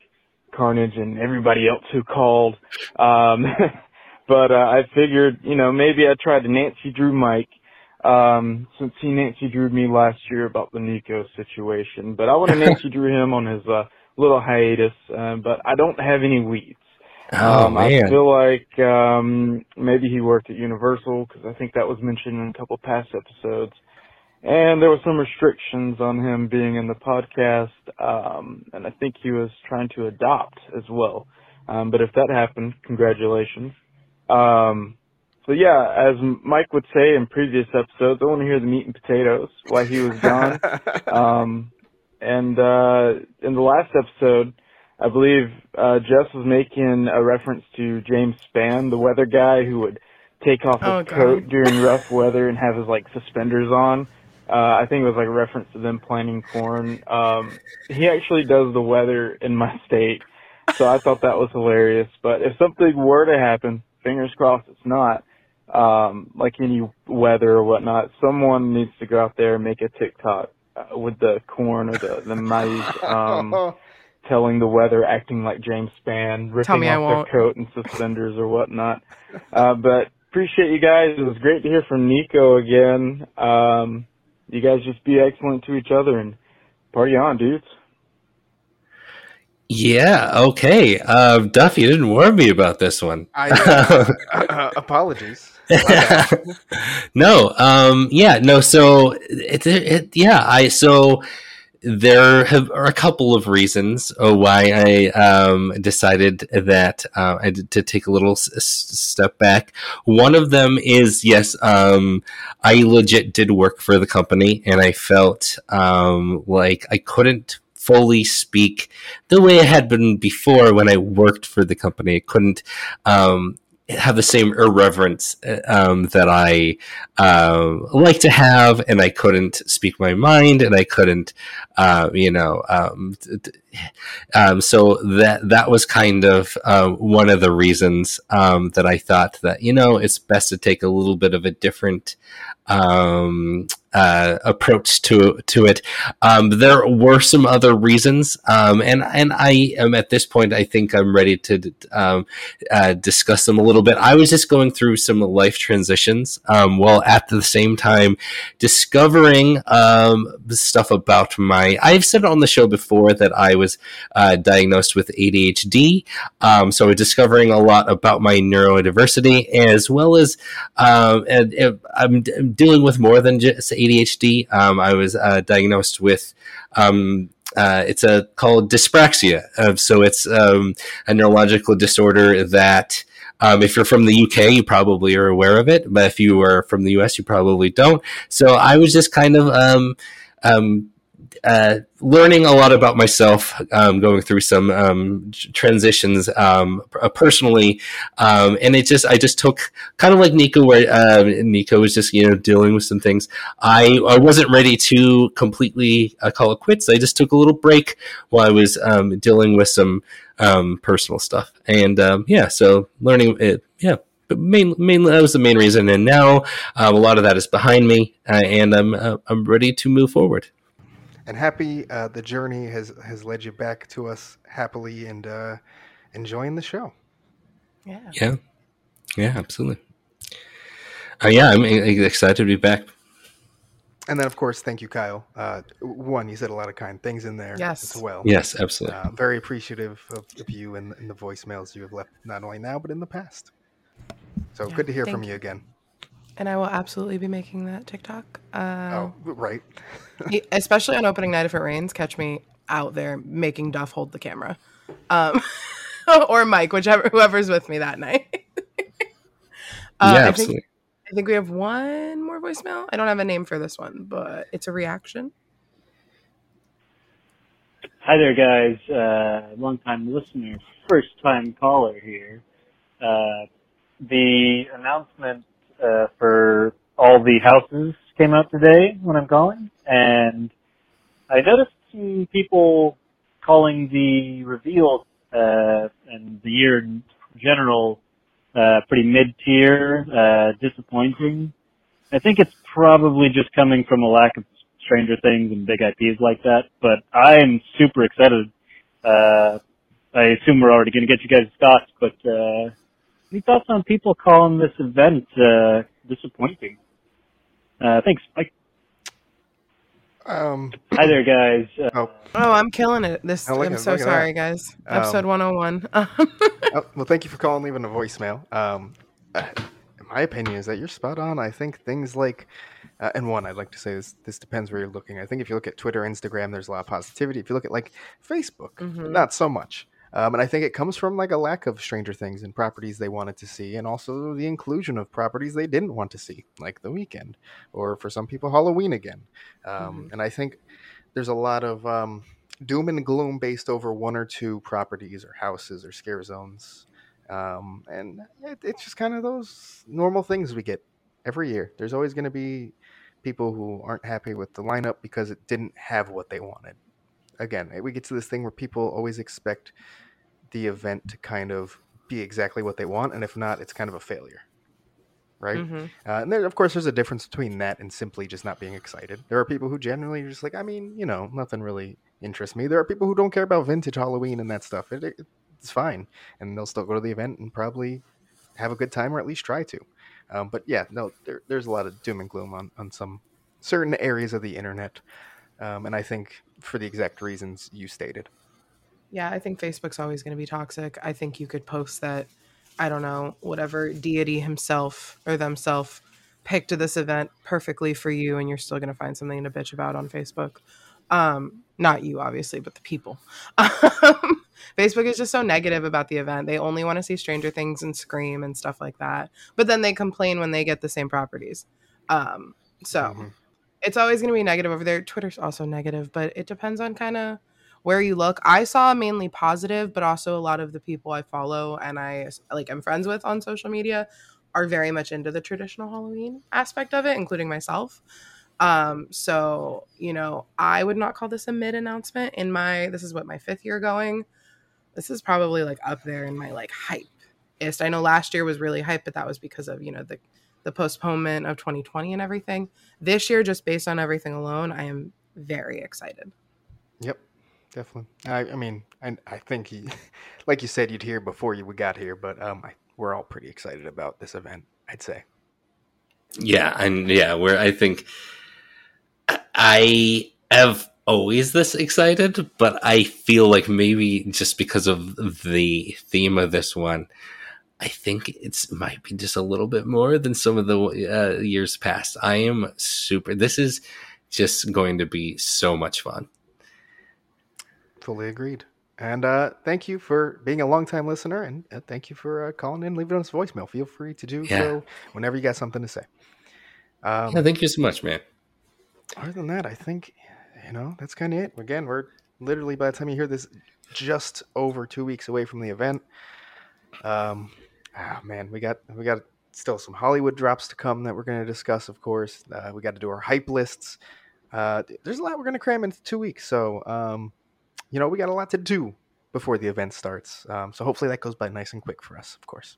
Carnage and everybody else who called. Um, [laughs] but uh, I figured, you know, maybe I tried to Nancy Drew Mike um, since he Nancy Drew me last year about the Nico situation. But I want to [laughs] Nancy Drew him on his uh, little hiatus. Uh, but I don't have any leads. Oh Um, I feel like um, maybe he worked at Universal because I think that was mentioned in a couple past episodes. And there were some restrictions on him being in the podcast, um, and I think he was trying to adopt as well. Um, but if that happened, congratulations. Um, so yeah, as Mike would say in previous episodes, I want to hear the meat and potatoes why he was gone. [laughs] Um, and uh, in the last episode, I believe uh, Jess was making a reference to James Spann, the weather guy who would take off his Oh, coat during rough weather and have his like suspenders on. Uh, I think it was like a reference to them planting corn. Um, he actually does the weather in my state, so I thought that was hilarious. But if something were to happen, fingers crossed it's not, um, like any weather or whatnot, someone needs to go out there and make a TikTok uh, with the corn or the the maize. Um, [laughs] telling the weather, acting like James Spann, ripping off their coat and suspenders or whatnot. Uh, but appreciate you guys. It was great to hear from Nico again. Um, you guys just be excellent to each other and party on, dudes. Yeah, okay. Uh, Duff, you didn't warn me about this one. I, uh, [laughs] uh, apologies. [laughs] no, um, yeah, no. So it, it, yeah, I so there have are a couple of reasons uh, why I um, decided that uh, I had to take a little s- step back. One of them is yes, um, I legit did work for the company, and I felt um, like I couldn't fully speak the way I had been before when I worked for the company. I couldn't um, have the same irreverence uh, um, that I um, like to have, and I couldn't speak my mind, and I couldn't, uh, you know, um, t- um, so that that was kind of uh, one of the reasons um, that I thought that you know it's best to take a little bit of a different um, uh, approach to to it. Um, there were some other reasons, um, and and I am at this point. I think I'm ready to um, uh, discuss them a little bit. I was just going through some life transitions, um, while at the same time discovering um, stuff about my. I've said on the show before that I was uh, diagnosed with ADHD, um, so discovering a lot about my neurodiversity as well as um, and, and I'm, I'm dealing with more than just ADHD. Um, I was uh, diagnosed with. Um, uh, it's a called dyspraxia. Uh, so it's um, a neurological disorder that, um, if you're from the UK, you probably are aware of it, but if you are from the US, you probably don't. So I was just kind of um, um, uh, learning a lot about myself, um, going through some um, transitions um, uh, personally, um, and it just I just took kind of like Nico, where uh, Nico was just you know dealing with some things. I I wasn't ready to completely uh, call it quits. I just took a little break while I was um, dealing with some personal stuff, and yeah, so learning it, yeah but main, mainly that was the main reason. And now um, a lot of that is behind me, uh, and I'm uh, I'm ready to move forward. And happy uh, the journey has has led you back to us happily and uh, enjoying the show. Yeah. Yeah. Yeah. Absolutely. Uh, yeah, I'm excited to be back. And then, of course, thank you, Kyle. Uh, one, you said a lot of kind things in there yes. as well. Yes, absolutely. Uh, very appreciative of, of you and, and, the voicemails you have left, not only now, but in the past. So yeah, good to hear from you. you again. And I will absolutely be making that TikTok. Uh, oh, right. [laughs] especially on opening night if it rains, catch me out there making Duff hold the camera, um, [laughs] or Mike, whichever whoever's with me that night. [laughs] uh, yeah, absolutely. I think, I think we have one more voicemail. I don't have a name for this one, but it's a reaction. Hi there, guys. Uh, long time listener, first time caller here. Uh, the announcement uh, for all the houses came out today when I'm calling, and I noticed some people calling the reveal uh, and the year in general uh, pretty mid-tier, uh, disappointing. I think it's probably just coming from a lack of Stranger Things and big IPs like that, but I am super excited. Uh, I assume we're already going to get you guys' thoughts, but uh, any thoughts on people calling this event uh, disappointing? Uh, thanks, Mike. Um, Hi there, guys. Uh, oh. oh, I'm killing it. This oh, I'm so sorry, guys. Um, Episode 101. [laughs] oh, well, thank you for calling, leaving a voicemail. Um, uh, my opinion is that you're spot on. I think things like, uh, and one, I'd like to say this. This depends where you're looking. I think if you look at Twitter, Instagram, there's a lot of positivity. If you look at like Facebook, mm-hmm. not so much. Um, and I think it comes from like a lack of Stranger Things and properties they wanted to see, and also the inclusion of properties they didn't want to see, like The Weeknd, or for some people, Halloween again. Um, mm-hmm. And I think there's a lot of um, doom and gloom based over one or two properties, or houses, or scare zones. Um, and it, it's just kind of those normal things we get every year. There's always going to be people who aren't happy with the lineup because it didn't have what they wanted again, we get to this thing where people always expect the event to kind of be exactly what they want, and if not, it's kind of a failure, right? Mm-hmm. Uh, and then, of course, there's a difference between that and simply just not being excited. There are people who generally are just like, I mean, you know, nothing really interests me. There are people who don't care about vintage Halloween and that stuff. It, it, it's fine, and they'll still go to the event and probably have a good time or at least try to. Um, but yeah, no, there, there's a lot of doom and gloom on, on some certain areas of the internet. Um, and I think for the exact reasons you stated. Yeah, I think Facebook's always going to be toxic. I think you could post that, I don't know, whatever deity himself or themselves picked this event perfectly for you, and you're still going to find something to bitch about on Facebook. Um, not you, obviously, but the people. [laughs] Um, Facebook is just so negative about the event. They only want to see Stranger Things and Scream and stuff like that. But then they complain when they get the same properties. Um, so. Mm-hmm it's always going to be negative over there. Twitter's also negative, but it depends on kind of where you look. I saw mainly positive, but also a lot of the people I follow and I like I'm friends with on social media are very much into the traditional Halloween aspect of it, including myself. Um, so you know, I would not call this a mid announcement. In my this is what my fifth year going. This is probably like up there in my like hype. I know last year was really hype, but that was because of you know the the postponement of 2020 and everything. This year, just based on everything alone, I am very excited. Yep, definitely. I, I mean, I, I think, he, [laughs] like you said, you'd hear before you we got here, but um, I, we're all pretty excited about this event. I'd say. Yeah, and yeah, where I think I have always this excited, but I feel like maybe just because of the theme of this one, I think it's might be just a little bit more than some of the uh, years past. I am super. This is just going to be so much fun. Fully agreed. And uh, thank you for being a long-time listener, and uh, thank you for uh, calling in, leaving us voicemail. Feel free to do yeah. so whenever you got something to say. Um, yeah, thank you so much, man. Other than that, I think you know, that's kind of it. Again, we're literally by the time you hear this, just over two weeks away from the event. Um, ah, man, we got we got still some Hollywood drops to come that we're going to discuss. Of course, uh, we got to do our hype lists. Uh, there's a lot we're going to cram into two weeks, so um, you know we got a lot to do before the event starts. Um, so hopefully that goes by nice and quick for us, of course.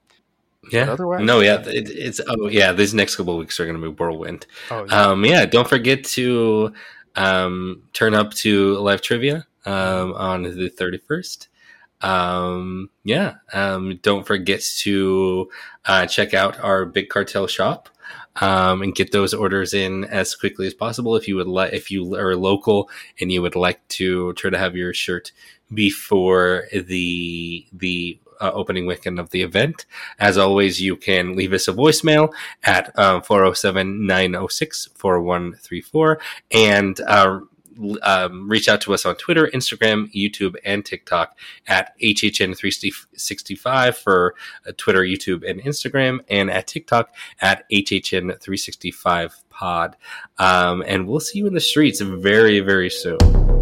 Yeah. otherwise- no, yeah. It, it's oh yeah. These next couple of weeks are going to be whirlwind. Oh, yeah. Um, yeah. Don't forget to um, turn up to live trivia um, on the thirty first. Um, yeah. Um, don't forget to uh, check out our big cartel shop. Um, and get those orders in as quickly as possible. If you would like, if you are local and you would like to try to have your shirt before the the uh, opening weekend of the event. As always, you can leave us a voicemail at uh, 407 906 4134 and uh, um, reach out to us on Twitter, Instagram, YouTube, and TikTok at HHN365 for uh, Twitter, YouTube, and Instagram, and at TikTok at HHN365pod. Um, and we'll see you in the streets very, very soon.